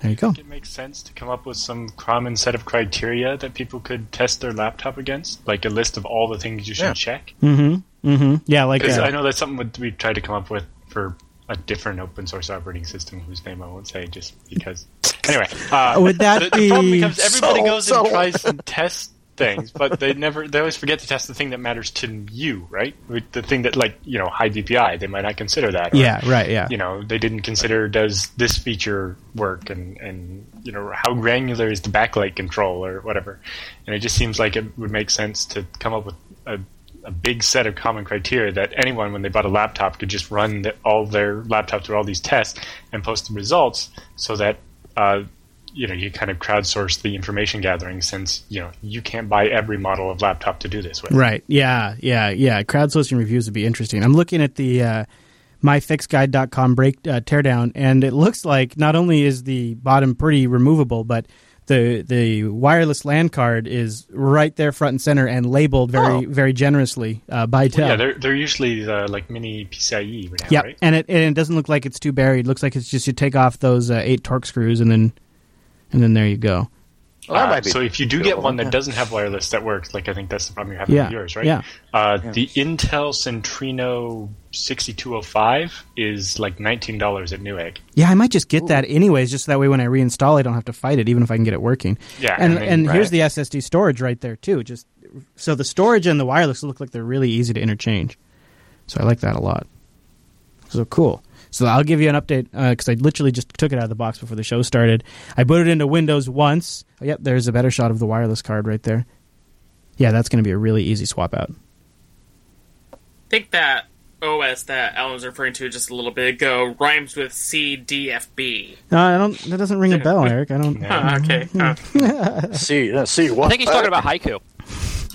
There you go. It makes sense to come up with some common set of criteria that people could test their laptop against, like a list of all the things you should Yeah. check. Mm-hmm. Mm-hmm. Yeah, like Because uh, I know that's something that we tried to come up with for a different open source operating system whose name I won't say just because. Anyway, uh, Would that the, the problem be becomes everybody subtle, goes subtle? and tries and tests things, but they never they always forget to test the thing that matters to you, right? The thing that like you know high DPI, they might not consider that. or, yeah, right, yeah. you know they didn't consider does this feature work and and you know how granular is the backlight control or whatever and it just seems like it would make sense to come up with a, a big set of common criteria that anyone when they bought a laptop could just run the, all their laptop through all these tests and post the results so that uh, you know you kind of crowdsource the information gathering since you know you can't buy every model of laptop to do this with Right. Yeah. Yeah. Yeah. Crowdsourcing reviews would be interesting. I'm looking at the uh, myfixguide.com break uh, teardown, and it looks like not only is the bottom pretty removable, but the the wireless LAN card is right there, front and center, and labeled very Oh. very generously uh, by Dell. yeah they're, they're usually uh, like mini PCIe now, Yep. right and it and it doesn't look like it's too buried. It looks like it's just you take off those uh, eight Torx screws, and then and then there you go. Well, that Uh, might be so if you do get one that yeah. doesn't have wireless that works, like I think that's the problem you're having Yeah, with yours, right? yeah. Uh, The Intel Centrino 6205 is like nineteen dollars at Newegg. Yeah, I might just get that anyways, just so that way when I reinstall, I don't have to fight it, even if I can get it working. Yeah, and I mean, and here's the SSD storage right there too. Just so the storage and the wireless look like they're really easy to interchange. So I like that a lot. So cool. So I'll give you an update because I literally just took it out of the box before the show started. I put it into Windows once. Oh, yep, there's a better shot of the wireless card right there. Yeah, that's going to be a really easy swap out. I think that OS that Alan was referring to just a little bit ago rhymes with CDFB. No, I don't. That doesn't ring a bell, Eric. I don't. Huh, okay. huh. See, uh, see what? I think he's talking about haiku.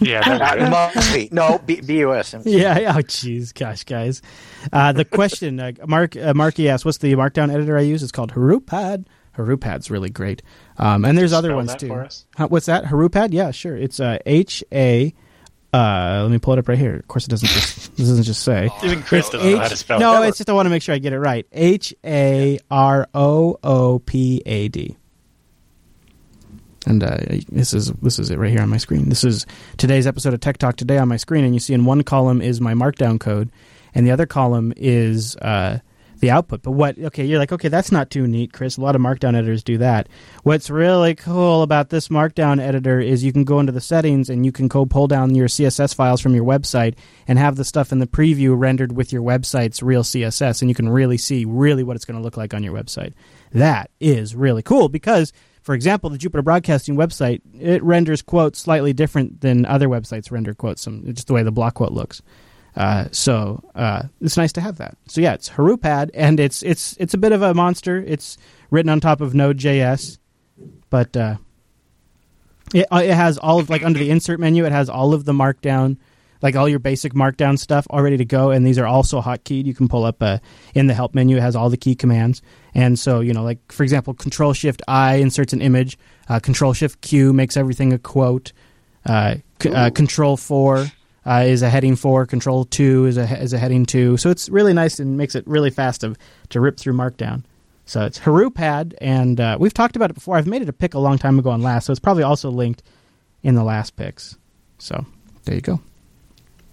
Yeah, that, That must be no B- BUS. Yeah. yeah, Oh, jeez, gosh, guys. Uh, the question, uh, Mark, uh, Marky asked, "What's the Markdown editor I use?" It's called Haroopad. Haroopad's really great, um, and there's other ones too. for? Huh, what's that? Harupad? Yeah, sure. It's uh, H A. Uh, let me pull it up right here. Of course, it doesn't just this doesn't just say. even Chris doesn't know how to H- spell. no, it. it's just I want to make sure I get it right. H A R O O P A D. And uh, this is this is it right here on my screen. This is today's episode of Tech Talk today on my screen, and you see in one column is my Markdown code, and the other column is uh, the output. But what? Okay, you're like, okay, that's not too neat, Chris. A lot of Markdown editors do that. What's really cool about this Markdown editor is you can go into the settings and you can go pull down your CSS files from your website and have the stuff in the preview rendered with your website's real CSS, and you can really see really what it's going to look like on your website. That is really cool because. For example, the Jupiter Broadcasting website it renders quotes slightly different than other websites render quotes. Some just the way the block quote looks. Uh, so uh, it's nice to have that. So yeah, it's Haroopad, and it's it's it's a bit of a monster. It's written on top of Node.js, but uh, it uh, it has all of like under the insert menu, it has all of the markdown, like all your basic markdown stuff all ready to go, and these are also hotkeyed. You can pull up uh, in the help menu. It has all the key commands, and so you know, like for example, Control Shift I inserts an image. Uh, Control Shift Q makes everything a quote. Uh, c- uh, Control Four uh, is a heading four. Control Two is a is a heading two. So it's really nice and makes it really fast to to rip through Markdown. So it's Haroopad, and uh, we've talked about it before. I've made it a pick a long time ago on last, so it's probably also linked in the last picks. So there you go.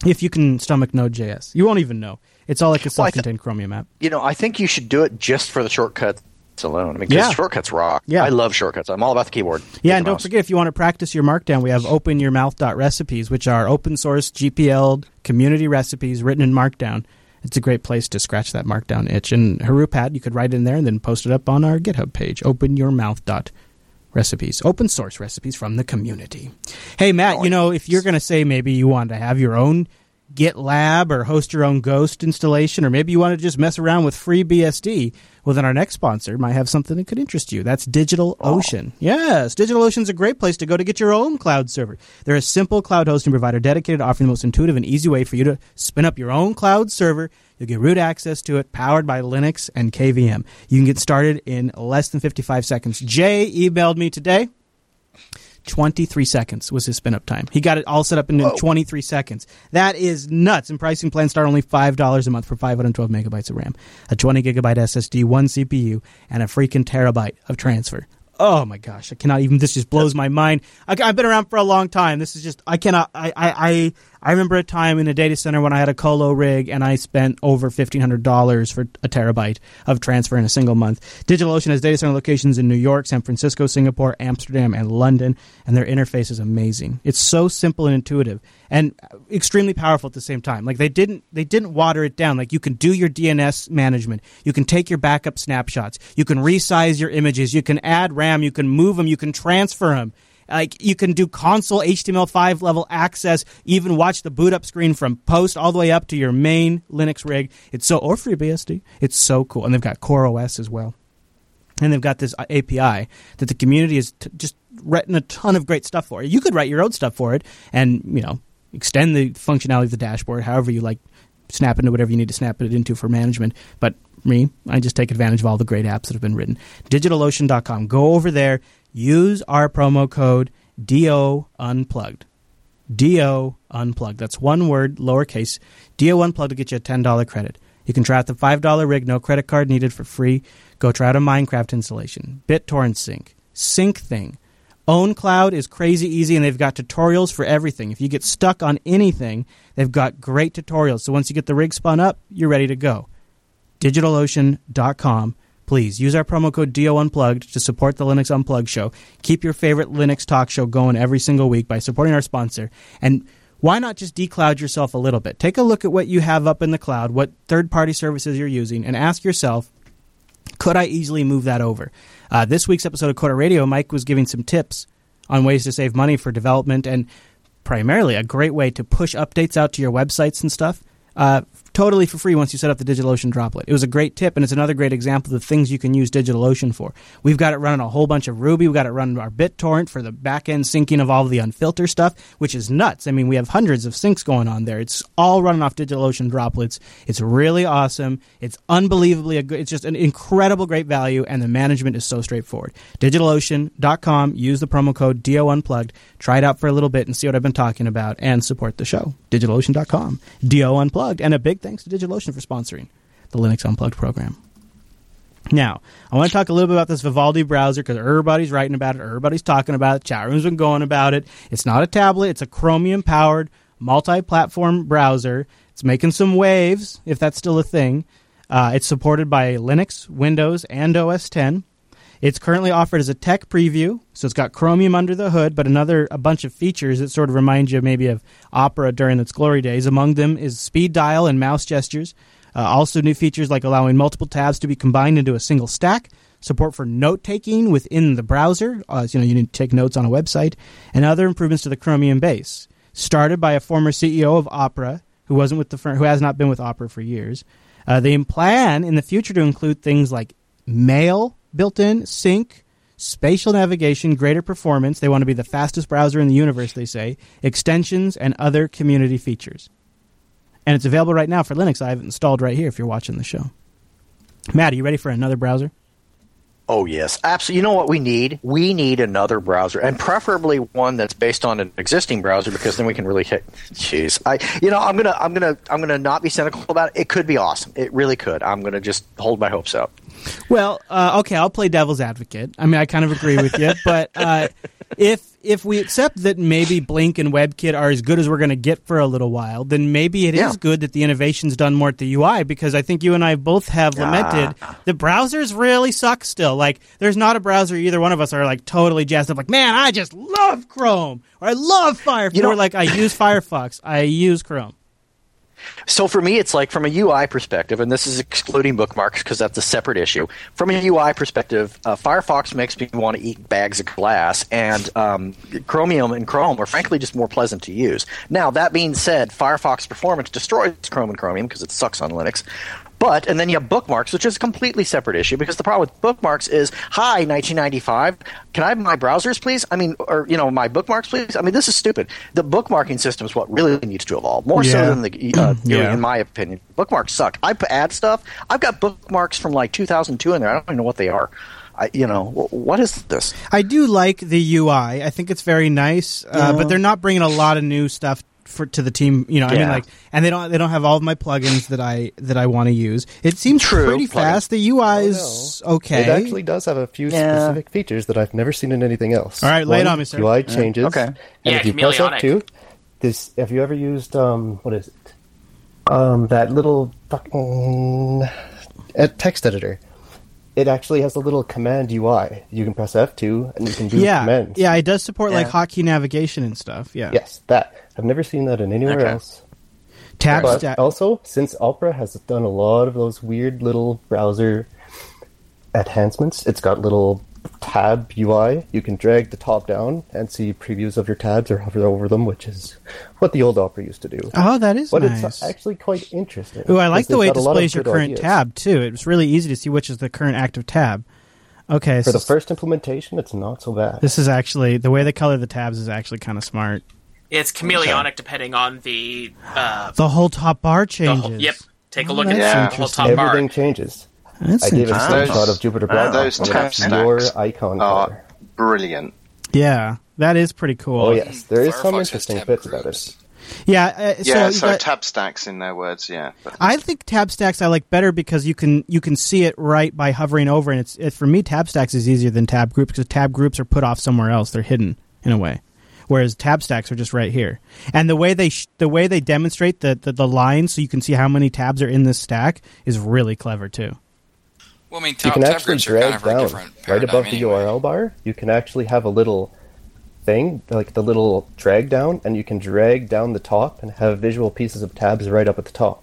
If you can stomach Node.js, you won't even know. It's all like a Well, I th- self-contained Chromium app. You know, I think you should do it just for the shortcuts alone. I mean, Yeah. shortcuts rock. Yeah. I love shortcuts. I'm all about the keyboard. Yeah, and don't mouse. forget if you want to practice your Markdown, we have openyourmouth.recipes, which are open source GPL community recipes written in Markdown. It's a great place to scratch that Markdown itch. And Haroopad, you could write in there and then post it up on our GitHub page. Openyourmouth.recipes. Recipes, open source recipes from the community. Hey, Matt, you know, if you're going to say maybe you want to have your own GitLab or host your own Ghost installation, or maybe you want to just mess around with FreeBSD, well, then our next sponsor might have something that could interest you. That's DigitalOcean. Yes, DigitalOcean's a great place to go to get your own cloud server. They're a simple cloud hosting provider dedicated to offering the most intuitive and easy way for you to spin up your own cloud server. You'll get root access to it, powered by Linux and KVM. You can get started in less than 55 seconds. Jay emailed me today. 23 seconds was his spin up time. He got it all set up in 23 seconds. That is nuts. And pricing plans start only $5 a month for 512 megabytes of RAM, a 20 gigabyte SSD, one CPU, and a freaking terabyte of transfer. Oh my gosh, I cannot even. This just blows my mind. I, I've been around for a long time. This is just I cannot. I, I I remember a time in a data center when I had a colo rig and I spent over fifteen hundred dollars for a terabyte of transfer in a single month. DigitalOcean has data center locations in New York, San Francisco, Singapore, Amsterdam, and London, and their interface is amazing. It's so simple and intuitive, and extremely powerful at the same time. Like they didn't they didn't water it down. Like you can do your DNS management, you can take your backup snapshots, you can resize your images, you can add RAM, you can move them, you can transfer them. Like you can do console HTML5 level access, even watch the boot up screen from post all the way up to your main Linux rig. It's so or FreeBSD. It's so cool, and they've got CoreOS as well, and they've got this uh, API that the community has t- just written a ton of great stuff for. You could write your own stuff for it, and you know extend the functionality of the dashboard however you like. Snap into whatever you need to snap it into for management, but me, I just take advantage of all the great apps that have been written. DigitalOcean.com. Go over there. Use our promo code DO Unplugged. DO Unplugged. That's one word, lowercase. DO Unplugged to get you a $10 credit. You can try out the $5 rig, no credit card needed for free. Go try out a Minecraft installation. BitTorrent Sync. Syncthing. OwnCloud is crazy easy, and they've got tutorials for everything. If you get stuck on anything, they've got great tutorials. So once you get the rig spun up, you're ready to go. DigitalOcean.com. Please use our promo code DO Unplugged to support the Linux Unplugged show. Keep your favorite Linux talk show going every single week by supporting our sponsor. And why not just decloud yourself a little bit? Take a look at what you have up in the cloud, what third party services you're using, and ask yourself, could I easily move that over? Uh, this week's episode of Coder Radio, Mike was giving some tips on ways to save money for development and primarily a great way to push updates out to your websites and stuff. Uh, totally for free once you set up the DigitalOcean droplet. It was a great tip, and it's another great example of the things you can use DigitalOcean for. We've got it running a whole bunch of Ruby. We've got it running our BitTorrent for the back end syncing of all of the unfiltered stuff, which is nuts. I mean, we have hundreds of syncs going on there. It's all running off DigitalOcean droplets. It's really awesome. It's unbelievably a good. It's just an incredible, great value, and the management is so straightforward. DigitalOcean.com. Use the promo code DO Unplugged. Try it out for a little bit and see what I've been talking about, and support the show. DigitalOcean.com. DO Unplugged, and a big thanks to DigitalOcean for sponsoring the Linux Unplugged program. Now, I want to talk a little bit about this Vivaldi browser because everybody's writing about it, everybody's talking about it, chat rooms been going about it. It's not a tablet, it's a Chromium powered multi platform browser. It's making some waves, if that's still a thing. Uh, it's supported by Linux, Windows, and OS 10. It's currently offered as a tech preview, so it's got Chromium under the hood, but another a bunch of features that sort of remind you maybe of Opera during its glory days. Among them is speed dial and mouse gestures. Uh, also, new features like allowing multiple tabs to be combined into a single stack, support for note taking within the browser, uh, you know you need to take notes on a website, and other improvements to the Chromium base. Started by a former CEO of Opera, who wasn't with the firm, who has not been with Opera for years. Uh, they plan in the future to include things like mail built in, sync, spatial navigation, greater performance. They want to be the fastest browser in the universe, they say, extensions, and other community features. And it's available right now for Linux. I have it installed right here if you're watching the show. Matt, are you ready for another browser? Oh yes, absolutely. You know what we need? We need another browser, and preferably one that's based on an existing browser, because then we can really hit. Jeez, I, you know, I'm gonna, I'm gonna, I'm gonna not be cynical about it. It could be awesome. It really could. I'm gonna just hold my hopes out. Well, uh, okay, I'll play devil's advocate. I mean, I kind of agree with you, but uh, if if we accept that maybe Blink and WebKit are as good as we're going to get for a little while, then maybe it is Yeah. good that the innovation's done more at the UI because I think you and I both have lamented the browsers really suck still. Like, there's not a browser either one of us are like totally jazzed up. Like, man, I just love Chrome or I love Firefox. You know- or like, I use Firefox. I use Chrome. So for me, it's like from a UI perspective, and this is excluding bookmarks because that's a separate issue. From a UI perspective, uh, Firefox makes me want to eat bags of glass, and um, Chromium and Chrome are frankly just more pleasant to use. Now, that being said, Firefox performance destroys Chrome and Chromium because it sucks on Linux. But and then you have bookmarks, which is a completely separate issue because the problem with bookmarks is, hi, 1995, can I have my browsers, please? I mean, or you know, my bookmarks, please. I mean, this is stupid. The bookmarking system is what really needs to evolve more Yeah. so than the, uh, Yeah. in my opinion. Bookmarks suck. I add stuff. I've got bookmarks from like 2002 in there. I don't even know what they are. I, you know, what is this? I do like the UI. I think it's very nice, uh, but they're not bringing a lot of new stuff for to the team. You know, I mean, like, and they don't they don't have all of my plugins that I that I want to use. It seems True, pretty plugins. fast. The UI is okay. It actually does have a few Yeah. specific features that I've never seen in anything else. All right, lay it One, on me, sir. UI changes. okay. And Yeah, if you press chameleonic. F2, this have you ever used um what is it? Um that little fucking uh, text editor. It actually has a little command UI. You can press F2 and you can do yeah, commands. yeah, it does support like hotkey navigation and stuff. Yeah, Yes, that. I've never seen that in anywhere Okay. else. tab But stack. also, since Opera has done a lot of those weird little browser enhancements, it's got little tab UI. You can drag the top down and see previews of your tabs or hover over them, which is what the old Opera used to do. Oh, that is but nice. it's actually quite interesting. Ooh, I like the way it they've got a lot of displays your current ideas. tab too. It's really easy to see which is the current active tab. Okay, For so the first implementation, it's not so bad. this is actually the way they color the tabs is actually kind of smart. It's chameleonic depending on the. Uh, The whole top bar the changes. whole, yep. Take a Oh, look at that's the whole interesting. top bar. Everything changes. That's I gave it a interesting. screenshot of Jupiter Brown. those and tab it's your icon are color. brilliant. Yeah, that is pretty cool. Oh yes, there is some Firefox has interesting tab bits about groups. it. Yeah, uh, so, Yeah, you so got- tab stacks in their words, yeah. But I think tab stacks I like better because you can you can see it right by hovering over, and it's it, for me tab stacks is easier than tab groups because tab groups are put off somewhere else; they're hidden in a way, whereas tab stacks are just right here. And the way they sh- the way they demonstrate the, the the lines so you can see how many tabs are in this stack is really clever too. Well, I mean, You can tab actually groups are kind drag of down right paradigm above the. URL bar. You can actually have a little thing, like the little drag down, and you can drag down the top and have visual pieces of tabs right up at the top.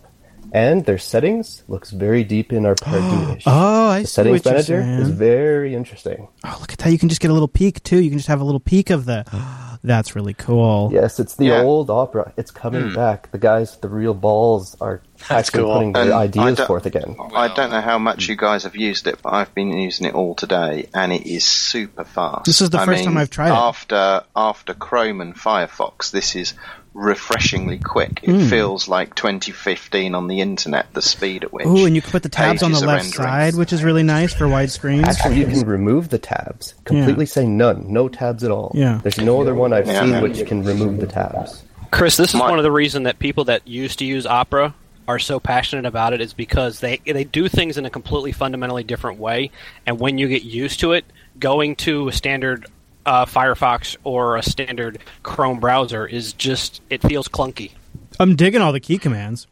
And their settings looks very deep in our Pardue. Oh, I the see settings what you're manager saying. is very interesting. Oh, look at that! You can just get a little peek too. You can just have a little peek of the. That's really cool. Yes, it's the Yeah. old opera. It's coming Hmm. back. The guys with the real balls are That's actually cool. putting And their ideas forth again. I don't know how much you guys have used it, but I've been using it all today, and it is super fast. This is the I first time I've tried it. After after Chrome and Firefox, this is refreshingly quick. It hmm. feels like 2015 on the internet. The speed at which. Ooh, and you can put the tabs on the left side, which is really nice for wide screens. Actually, you can remove the tabs. Completely say none. No tabs at all. Yeah. There's no other one I've Yeah. seen which can remove the tabs. Chris, this is My- one of the reasons that people that used to use Opera are so passionate about it is because they they do things in a completely fundamentally different way, and when you get used to it, going to a standard uh, Firefox or a standard Chrome browser is just it feels clunky. I'm digging all the key commands.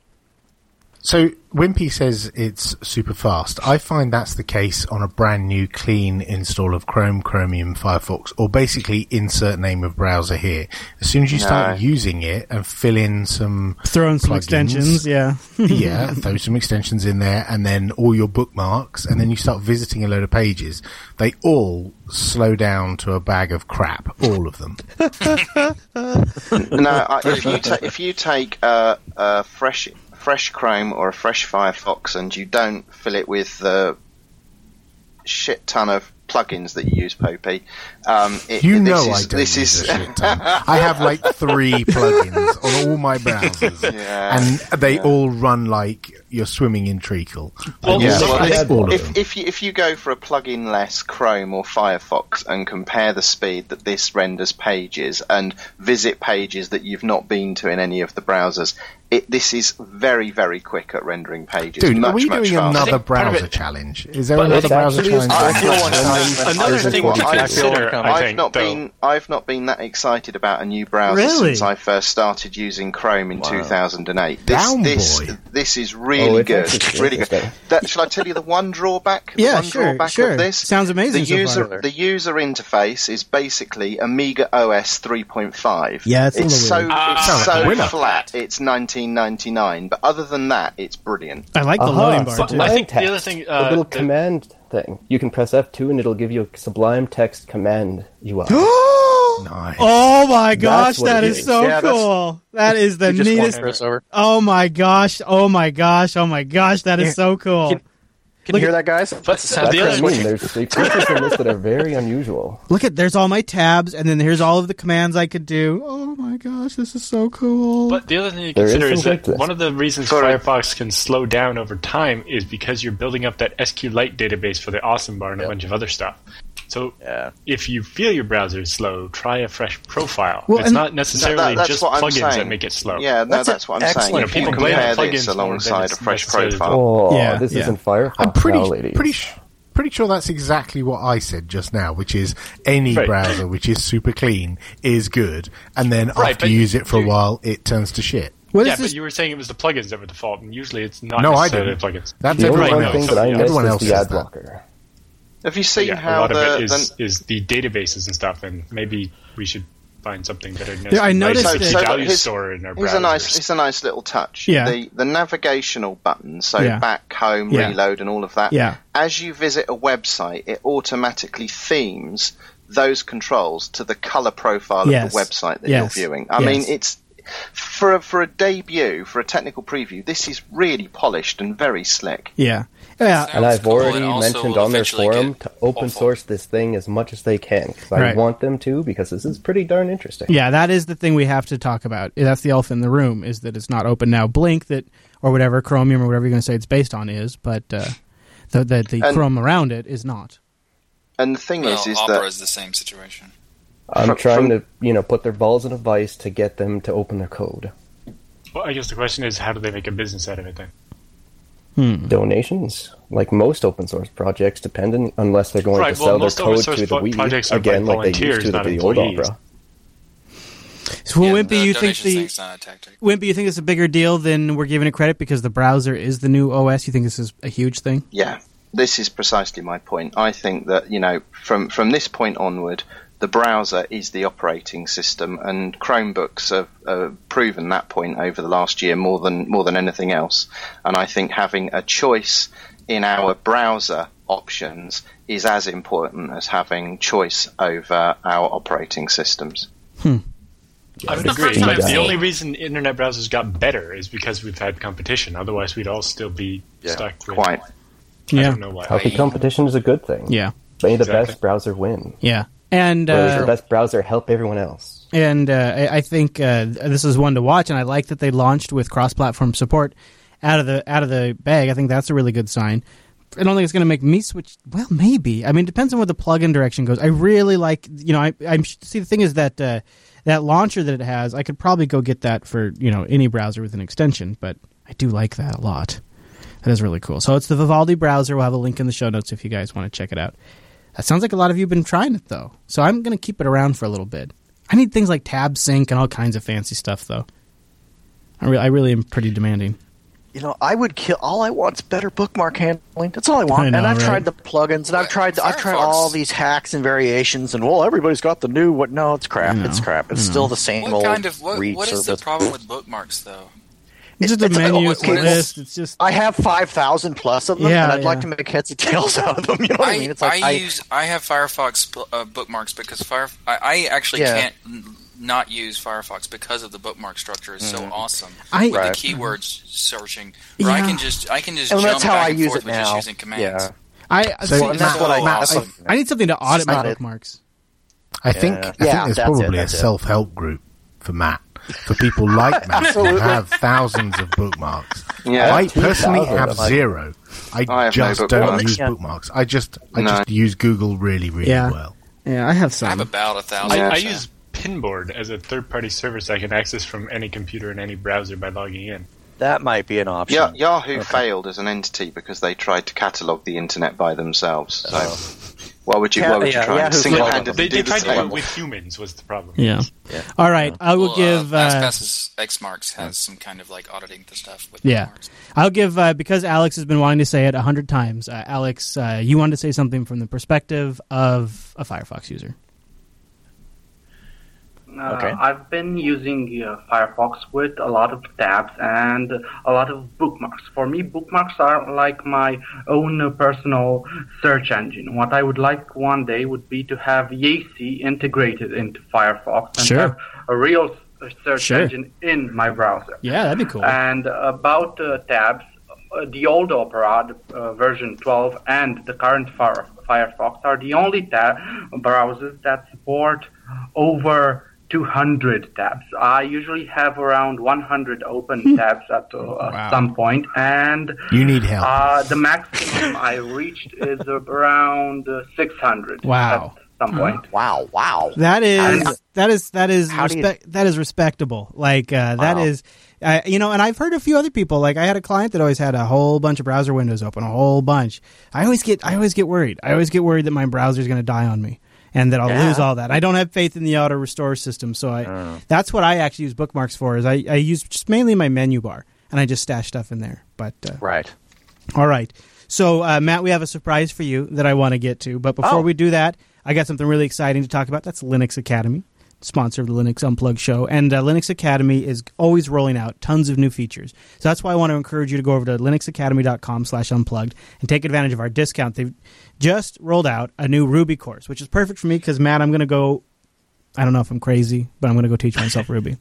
So Wimpy says it's super fast. I find that's the case on a brand new clean install of Chrome, Chromium, Firefox, or basically insert name of browser here. As soon as you start No. using it and fill in some Throw in some extensions, yeah. yeah, throw some extensions in there, and then all your bookmarks, and then you start visiting a load of pages. They all slow down to a bag of crap, all of them. no, I, if you ta- if you take a, a fresh fresh Chrome or a fresh Firefox and you don't fill it with the shit ton of plugins that you use, Popey, um, it, You this know is, I don't this is a shit ton. I have like three plugins on all my browsers, Yeah, and they all run like you're swimming in treacle. Well, Yeah, well, it's if, if, if you if you go for a plug-in less Chrome or Firefox and compare the speed that this renders pages and visit pages that you've not been to in any of the browsers, it, this is very very quick at rendering pages. Dude, much, are we much doing faster. another part browser it- challenge? Is there But another browser challenge? I- Feel one I- time. another thing what to I consider. feel- I I've not though- been I've not been that excited about a new browser Really? since I first started using Chrome in 2008. This Down this boy. this is Oh, really it's good, actually really good. That, shall I tell you the one drawback? The Yeah, one sure, drawback sure. Of this Sounds amazing The so user far. the user interface is basically Amiga OS 3.5. Yeah, it's it's so. Ah, it's Sounds so winner. flat. It's 1999, but other than that, it's brilliant. I like the Aha, loading bar too. I Sublime think the other text, thing, the uh, little the- command thing. You can press F2 and it'll give you a Sublime text command UI. Nice. Oh my gosh, that is is. so Yeah, cool. That is the You just want neatest. to. Oh my gosh! Oh my gosh! Oh my gosh! That is so cool. Can- Can you hear that, guys? But That's the That's other what I thing- mean. There's features in this that are very unusual. Look at there's all my tabs, and then here's all of the commands I could do. Oh my gosh, this is so cool. But the other thing to There is consider some is that good to this. one of the reasons For- Firefox can slow down over time is because you're building up that SQLite database for the Awesome Bar and a bunch of other stuff. So Yeah. if you feel your browser is slow, try a fresh profile. Well, it's not necessarily That- just plugins saying. that make it slow. Yeah, no, That's that's, what I'm saying. excellent If you point. compare People blame this plugins alongside a fresh profile. Oh, Yeah, this yeah. isn't Firefox I'm pretty, now, pretty, sh- pretty sure that's exactly what I said just now, which is any Right. browser which is super clean is good, and then Right, after you use it for a while, it turns to shit. what yeah, but this? you were saying it was the plugins that were the fault, and usually it's not No, I didn't. the plugins. That's the only everyone one thing else. that I missed Everyone is else the says ad that. blocker. Have you seen yeah, how a lot the, of it is, the is the databases and stuff, and maybe we should find something better. are Yeah, I noticed nice So- so value here's- store in our Here's browsers. a nice, it's a nice little touch. Yeah. The the navigational buttons, so Yeah. back, home, Yeah. reload, and all of that. Yeah. As you visit a website, it automatically themes those controls to the color profile Yes. of the website that Yes. you're viewing. I Yes. mean, it's for a, for a debut, for a technical preview. This is really polished and very slick. yeah, yeah. And I've cool, already and mentioned on their forum to open awful. source this thing as much as they can. 'cause I Right. want them to because this is pretty darn interesting. Yeah, that is the thing we have to talk about. That's the elephant in the room is that it's not open now. Blink that or whatever Chromium or whatever you're going to say it's based on is, but uh, the the, the And- Chrome around it is not. And the thing Well, is, is Opera that is the same situation. I'm From- trying from- to, you know, put their balls in a vice to get them to open their code. Well, I guess the question is, how do they make a business out of it then? Hmm. Donations, like most open source projects, depending unless they're going Right, to well, sell their code to the pro- Wii projects again, like they used to not to the old. Opera. So Yeah, Wimpy, the you think the thing's not uh, a tactic. Wimpy, you think it's a bigger deal than we're giving it credit because the browser is the new OS? You think this is a huge thing? Yeah, this is precisely my point. I think that you know, from from this point onward, the browser is the operating system, and Chromebooks have uh, proven that point over the last year more than more than anything else. And I think having a choice in our browser options is as important as having choice over our operating systems. I would the agree. first time the only reason internet browsers got better is because we've had competition. Otherwise, we'd all still be Yeah, stuck with. Quite. I Yeah, don't know why. Healthy competition is a good thing. yeah, May the Exactly. best browser win. yeah. And uh, the best browser help everyone else? and uh, I, I think uh, this is one to watch, and I like that they launched with cross-platform support out of the out of the bag. I think that's a really good sign. I don't think it's going to make me switch. Well, maybe. I mean, it depends on where the plugin direction goes. I really like, you know, I I'm see the thing is that uh, that launcher that it has, I could probably go get that for you know any browser with an extension, but I do like that a lot. That is really cool. So it's the Vivaldi browser. We'll have a link in the show notes if you guys want to check it out. That sounds like a lot of you have been trying it though. So I'm going to keep it around for a little bit. I need things like tab sync and all kinds of fancy stuff though. I, re- I really am pretty demanding. you know, I would kill. All I want is better bookmark handling. That's all I want. I know, and I've right? tried the plugins, and I've tried. I've tried all these hacks and variations. And well, everybody's got the new. What? No, it's crap. It's crap. It's still the same What old kind of what, what is the service. problem with bookmarks though? It's just a It's- menu, oh, a okay, list. It's just I have five thousand plus of them, Yeah, and I'd like to make heads and tails out of them. You know what I, I, mean? It's like I, use I have Firefox uh, bookmarks because Fire I, I actually Yeah. can't not use Firefox because of the bookmark structure is so Mm. awesome I- with Right. the keywords searching. Where I can just I can just and jump that's how back I and use forth it with now. just using commands. Yeah. I So see, and that's Matt, what I. Matt, that's I, I need something to audit my not it. bookmarks. I think Yeah. I think Yeah, there's probably a self-help group for Matt. For people like Matt who have thousands of bookmarks. Yeah. I personally have of them. zero. I, I have no just don't use Yeah. bookmarks. I just I No. just use Google really really Yeah. well. Yeah, I have some. I have about a thousand. I, I use Pinboard as a third-party service I can access from any computer in any browser by logging in. That might be an option. Yeah, Yahoo Okay. failed as an entity because they tried to catalogue the internet by themselves. So Oh. Why would you? Yeah, Why would you yeah, try and Yahoo single-handedly They, do they the tried to do it with humans was the problem. Yeah. Yeah. All right, I will Well, give. uh, Uh, LastPass's Xmarks has some kind of like auditing the stuff with Yeah. bookmarks. I'll give uh, because Alex has been wanting to say it a hundred times. Uh, Alex, uh, you wanted to say something from the perspective of a Firefox user. Uh, Okay. I've been using uh, Firefox with a lot of tabs and a lot of bookmarks. For me, bookmarks are like my own uh, personal search engine. What I would like one day would be to have YaCy integrated into Firefox and Sure. have a real search Sure. engine in my browser. Yeah, that'd be cool. And about uh, tabs, uh, the old Opera, the, uh, version 12, and the current Fire- Firefox are the only tab browsers that support over 200 tabs. I usually have around 100 open tabs at, uh, Wow. at some point, and You need help. uh, the maximum I reached is around uh, 600 Wow. at some point. Wow, wow. That is And- that is that is How do you- respect that is respectable. Like uh, that Wow. is, uh, you know, and I've heard a few other people. Like I had a client that always had a whole bunch of browser windows open, a whole bunch. I always get I always get worried. I always get worried that my browser is going to die on me. And that I'll Yeah. lose all that. I don't have faith in the auto restore system, so I. Oh. That's what I actually use bookmarks for. Is I, I use just mainly my menu bar, and I just stash stuff in there. But uh, Right. all right. So, uh, Matt, we have a surprise for you that I want to get to. But before Oh. we do that, I got something really exciting to talk about. That's Linux Academy, sponsor of the Linux Unplugged show. And uh, Linux Academy is always rolling out tons of new features. So that's why I want to encourage you to go over to linuxacademy.com slash unplugged and take advantage of our discount. They've just rolled out a new Ruby course, which is perfect for me because, Matt, I'm going to go. I don't know if I'm crazy, but I'm going to go teach myself Ruby.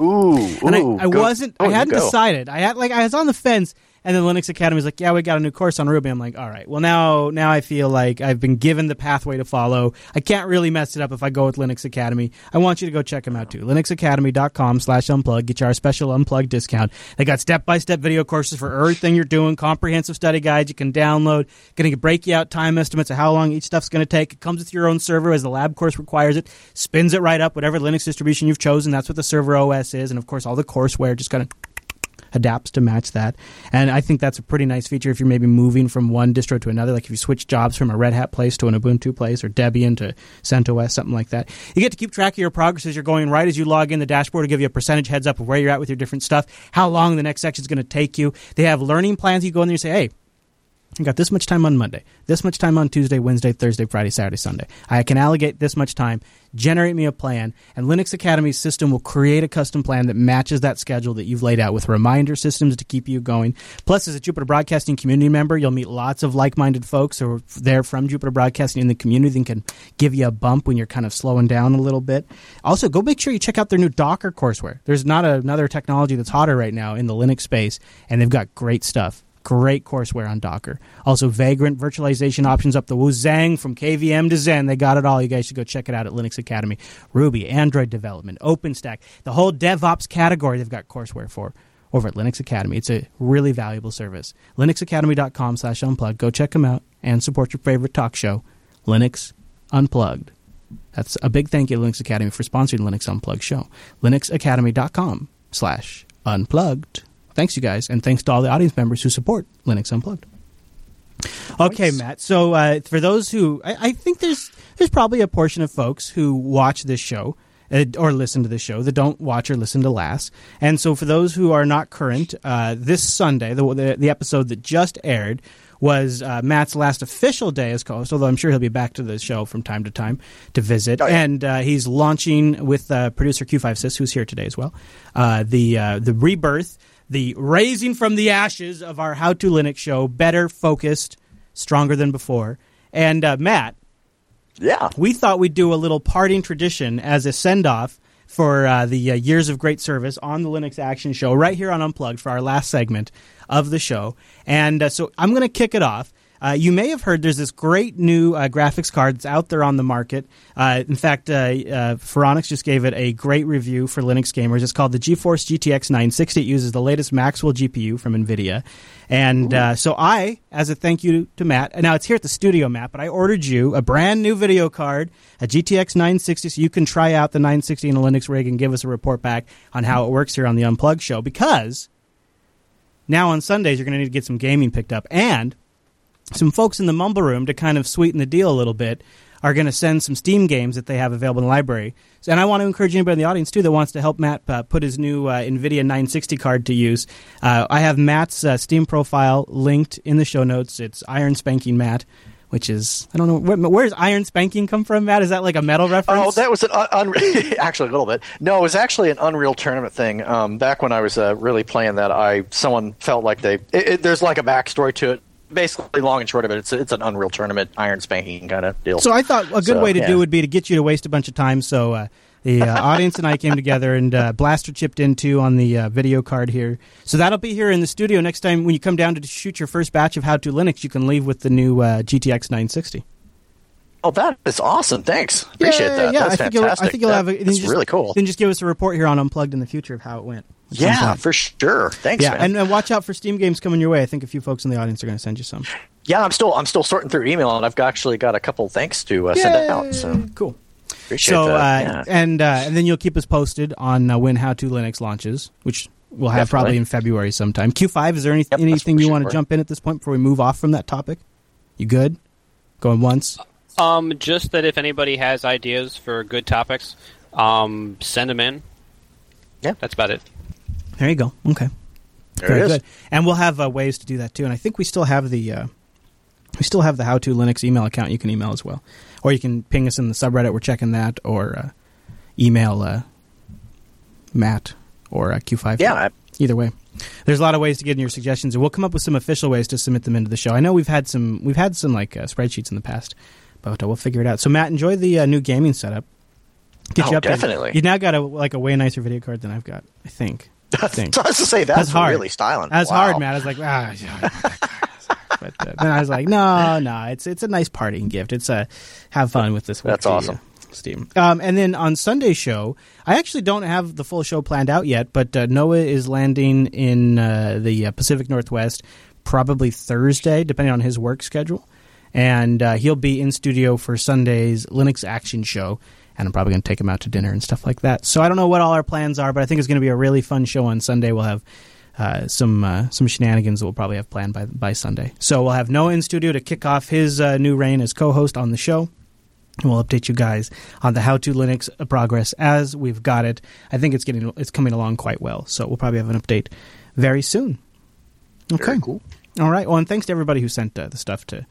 Ooh, And I, ooh, I go- wasn't. oh, I hadn't go. decided. I had like I was on the fence, and then Linux Academy was like, "Yeah, we got a new course on Ruby." I'm like, "All right, well now now I feel like I've been given the pathway to follow. I can't really mess it up if I go with Linux Academy. I want you to go check them out too. LinuxAcademy.com/slash unplug. Get you our special unplug discount. They got step by step video courses for everything you're doing, comprehensive study guides you can download. getting to break out time estimates of how long each stuff's going to take. It comes with your own server as the lab course requires it. Spins it right up, whatever Linux distribution you've chosen. That's what the server OS is, and of course all the courseware just kind of adapts to match that. And I think that's a pretty nice feature if you're maybe moving from one distro to another, like if you switch jobs from a Red Hat place to an Ubuntu place or Debian to CentOS, something like that. You get to keep track of your progress as you're going right as you log in. The dashboard will give you a percentage heads up of where you're at with your different stuff, how long the next section is going to take you. They have learning plans. You go in there and say, hey, I got this much time on Monday, this much time on Tuesday, Wednesday, Thursday, Friday, Saturday, Sunday. I can allocate this much time, generate me a plan, and Linux Academy's system will create a custom plan that matches that schedule that you've laid out with reminder systems to keep you going. Plus, as a Jupiter Broadcasting community member, you'll meet lots of like minded folks who are there from Jupiter Broadcasting in the community and can give you a bump when you're kind of slowing down a little bit. Also, go make sure you check out their new Docker courseware. There's not another technology that's hotter right now in the Linux space, and they've got great stuff. Great courseware on Docker. Also, Vagrant virtualization options up the Wuzang from KVM to Xen. They got it all. You guys should go check it out at Linux Academy. Ruby, Android development, OpenStack, the whole DevOps category they've got courseware for over at Linux Academy. It's a really valuable service. LinuxAcademy.com slash unplugged. Go check them out and support your favorite talk show, Linux Unplugged. That's a big thank you to Linux Academy for sponsoring Linux Unplugged show. LinuxAcademy.com slash unplugged. Thanks, you guys, and thanks to all the audience members who support Linux Unplugged. Okay, Matt. So uh, for those who, I, I think there's there's probably a portion of folks who watch this show uh, or listen to the show that don't watch or listen to last. And so, for those who are not current, uh, this Sunday, the, the the episode that just aired was uh, Matt's last official day as co-host. Although I'm sure he'll be back to the show from time to time to visit, and uh, he's launching with uh, producer Q5 who's here today as well. Uh, the uh, the rebirth, the raising from the ashes of our How to Linux show, better focused, stronger than before. And uh, Matt, yeah, we thought we'd do a little parting tradition as a send off for uh, the uh, years of great service on the Linux Action Show right here on Unplugged for our last segment of the show. And uh, so I'm going to kick it off. Uh, you may have heard there's this great new uh, graphics card that's out there on the market. Uh, in fact, uh, uh, Phoronix just gave it a great review for Linux gamers. It's called the GeForce GTX 960. It uses the latest Maxwell GPU from NVIDIA. And uh, so I, as a thank you to Matt, and now it's here at the studio, Matt, but I ordered you a brand new video card, a GTX 960, so you can try out the 960 in a Linux rig and give us a report back on how it works here on the Unplugged show because now on Sundays you're going to need to get some gaming picked up. And some folks in the Mumble Room to kind of sweeten the deal a little bit are going to send some Steam games that they have available in the library. So, and I want to encourage anybody in the audience too that wants to help Matt uh, put his new uh, NVIDIA 960 card to use. Uh, I have Matt's uh, Steam profile linked in the show notes. It's Iron Spanking Matt. Which is I don't know where, where's Iron Spanking come from, Matt? Is that like a metal reference? Oh, that was an un- un- actually a little bit. No, it was actually an Unreal Tournament thing. Um, back when I was uh, really playing that, I someone felt like they it, it, there's like a backstory to it. Basically, long and short of it, it's it's an Unreal Tournament Iron Spanking kind of deal. So I thought a good So, way to yeah. do would be to get you to waste a bunch of time. So uh, the uh, audience and I came together, and uh, Blaster chipped into on the uh, video card here. So that'll be here in the studio next time when you come down to shoot your first batch of How to Linux. You can leave with the new uh, GTX 960. Oh, that is awesome! Thanks, appreciate yeah, that. Yeah, That's I think you'll, fantastic. I think you'll That- have. A, then really cool. Then just give us a report here on Unplugged in the future of how it went. At some Yeah, point. for sure. Thanks, yeah, man. and, and watch out for Steam games coming your way. I think a few folks in the audience are going to send you some. yeah, I'm still I'm still sorting through email, and I've actually got a couple thanks to uh, send out. So cool. Appreciate so, that. uh, yeah. and uh, and then you'll keep us posted on uh, when How to Linux launches, which we'll have Definitely. probably in February sometime. Q5, is there any, anything you want to jump in at this point before we move off from that topic? You good? Going once? Um, just that if anybody has ideas for good topics, um, send them in. Yeah, that's about it. There you go. Okay. There Very it is. good. And we'll have uh, ways to do that too. And I think we still have the uh, we still have the How to Linux email account. You can email as well, or you can ping us in the subreddit. We're checking that, or uh, email uh, Matt or uh, Q5. Yeah, I- Either way, there's a lot of ways to get in your suggestions, and we'll come up with some official ways to submit them into the show. I know we've had some we've had some like uh, spreadsheets in the past, but uh, we'll figure it out. So Matt, enjoy the uh, new gaming setup. Get Oh, you updated. definitely. You now got a like a way nicer video card than I've got. I think. I think. I was to say that's, hard. really styling. That's Wow. hard, man. I was like, ah. but uh, then I was like, no, no, it's it's a nice parting gift. It's a have fun with this. That's awesome. uh, Steam. Um, and then on Sunday show, I actually don't have the full show planned out yet, but uh, Noah is landing in uh, the uh, Pacific Northwest probably Thursday, depending on his work schedule. And uh, he'll be in studio for Sunday's Linux Action Show. And I'm probably going to take him out to dinner and stuff like that. So I don't know what all our plans are, but I think it's going to be a really fun show on Sunday. We'll have uh, some uh, some shenanigans that we'll probably have planned by by Sunday. So we'll have Noah in studio to kick off his uh, new reign as co-host on the show. And we'll update you guys on the How to Linux progress as we've got it. I think it's getting it's coming along quite well. So we'll probably have an update very soon. Okay, cool. All right. Well, and thanks to everybody who sent uh, the stuff to.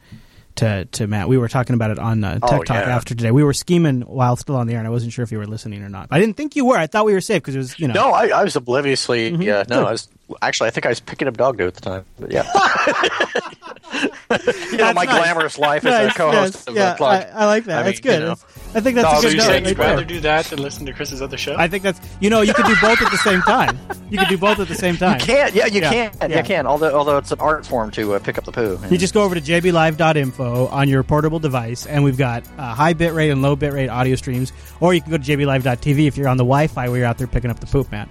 To, to Matt, we were talking about it on uh, Tech Oh, Talk yeah. after today. We were scheming while still on the air, and I wasn't sure if you were listening or not. I didn't think you were. I thought we were safe because it was, you know. No, I, I was obliviously. Mhm. Yeah, no, Good. I was actually. I think I was picking up dog do at the time. But yeah, you know, my nice. glamorous life as Nice, a co-host yes, of yeah, the plug. I, I like that. I that's mean, good. you know. That's- I think that's Dog, a so good you note saying right you'd rather do that than listen to Chris's other show? I think that's you know you could do both at the same time. You could do both at the same time. You can, yeah, you Yeah, can, yeah. you can. Although, although it's an art form to uh, pick up the poo. You just go over to jblive.info on your portable device, and we've got uh, high bitrate and low bitrate audio streams. Or you can go to jblive.tv if you're on the Wi-Fi where you're out there picking up the poop, man.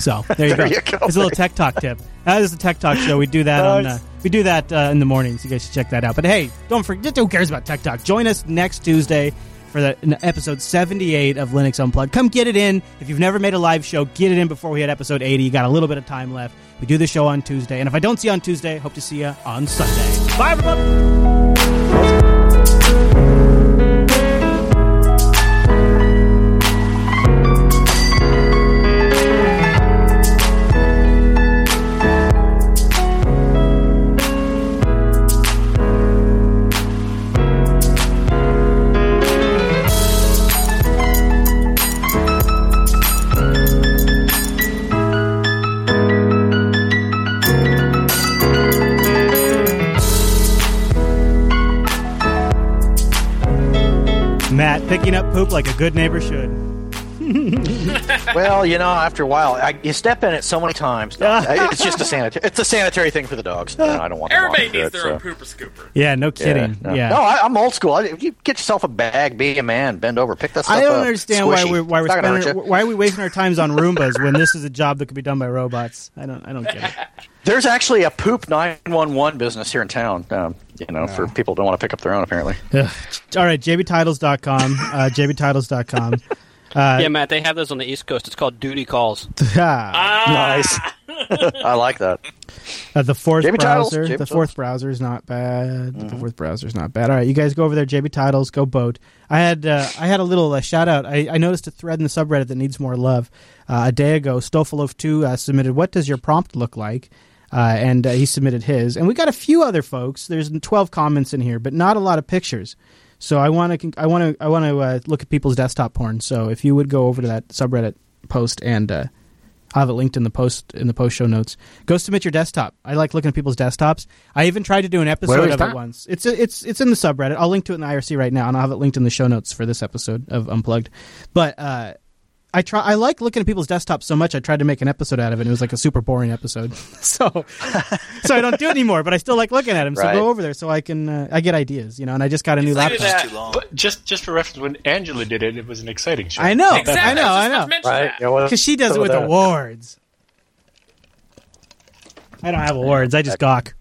So there you There go. you go. It's a little tech talk tip. That is the tech talk show. We do that on uh, we do that uh, in the mornings. You guys should check that out. But hey, don't forget. Who cares about tech talk? Join us next Tuesday for the episode 78 of Linux Unplugged. Come get it in. If you've never made a live show, get it in before we hit episode 80. You got a little bit of time left. We do the show on Tuesday, and if I don't see you on Tuesday, hope to see you on Sunday. Bye, everybody. Picking up poop like a good neighbor should. Well, you know, after a while, I, you step in it so many times. it's just a sanitary. It's a sanitary thing for the dogs. You know, I don't want. them Everybody walking needs through their it, own so. pooper scooper. Yeah, no kidding. no. Yeah. No, I, I'm old school. I, you get yourself a bag, be a man, bend over, pick that stuff I don't up. understand why we're why we're It's spending, why are we wasting our times on Roombas when this is a job that could be done by robots. I don't I don't get it. There's actually a poop 911 business here in town. Um, you know, for people who don't want to pick up their own, apparently. Ugh. All right, jbtitles.com, uh, jbtitles.com. Uh, yeah, Matt, they have those on the East Coast. It's called duty calls. nice. I like that. Uh, the fourth JB browser, JB the fourth browser is not bad. The fourth browser is not bad. All right, you guys go over there. JB Titles, go boat. I had uh, I had a little uh, shout out. I, I noticed a thread in the subreddit that needs more love. Uh, a day ago, Stofalov two uh, submitted, "What does your prompt look like?" Uh, and uh, he submitted his, and we got a few other folks. There's 12 comments in here, but not a lot of pictures. So I want to I want to I want to uh, look at people's desktop porn. So if you would go over to that subreddit post and uh, I'll have it linked in the post in the post show notes. Go submit your desktop. I like looking at people's desktops. I even tried to do an episode of that? it once. It's it's it's in the subreddit. I'll link to it in the IRC right now, and I'll have it linked in the show notes for this episode of Unplugged. But uh, I try. I like looking at people's desktops so much. I tried to make an episode out of it. and It was like a super boring episode. so so I don't do it anymore. But I still like looking at them. So Right. go over there so I can uh, I get ideas. You know, and I just got a new laptop. But just just for reference, when Angela did it, it was an exciting show. I know. I know. I know. Right? Yeah, Because she does it with that- awards. I don't have awards. I just gawk.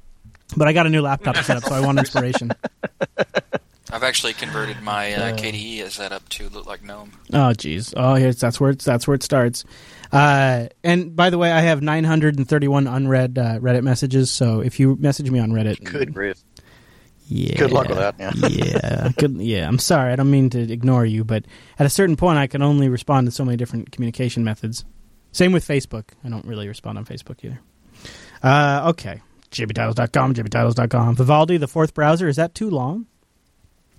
But I got a new laptop set up, so I want inspiration. I've actually converted my uh, Uh. KDE setup to look like GNOME. Oh, jeez. Oh, here's that's where it's, that's where it starts. Uh, and by the way, I have 931 unread uh, Reddit messages. So if you message me on Reddit, Good grief. yeah, Good luck with that. Yeah. yeah, good, yeah. I'm sorry. I don't mean to ignore you, but at a certain point, I can only respond to so many different communication methods. Same with Facebook. I don't really respond on Facebook either. Uh, okay. JBTitles.com, JBTitles.com. Vivaldi, the fourth browser, is that too long?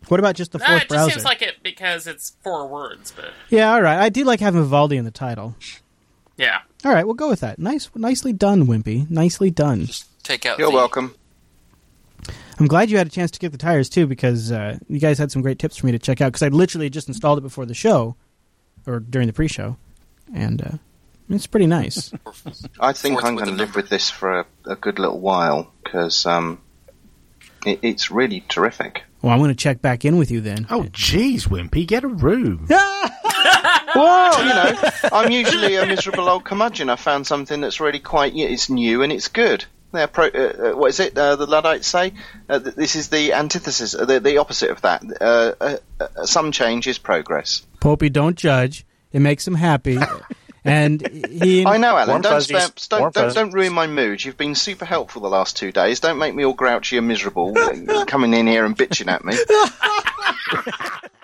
What about just the Nah, fourth it just browser? seems like it because it's four words, but yeah, all right. I do like having Vivaldi in the title. yeah. All right, we'll go with that. Nice, nicely done, Wimpy. Nicely done. Just Take out. You're the, welcome. I'm glad you had a chance to kick the tires too, because uh, you guys had some great tips for me to check out. Because I literally just installed it before the show, or during the pre-show, and uh, it's pretty nice. I think Fourth I'm going to live with this for a, a good little while because um, it, it's really terrific. Well, I'm going to check back in with you then. Oh, jeez, Wimpy, get a room. Well, you know, I'm usually a miserable old curmudgeon. I found something that's really quite, yeah, it's new and it's good. They're pro, uh, uh, what is it? Uh, the Luddites say uh, this is the antithesis, uh, the, the opposite of that. Uh, uh, uh, some change is progress. Popey, don't judge. It makes him happy, and he. I know, Alan. Don't, fuzzies. spam, don't, don't, don't ruin my mood. You've been super helpful the last two days. Don't make me all grouchy and miserable, uh, coming in here and bitching at me.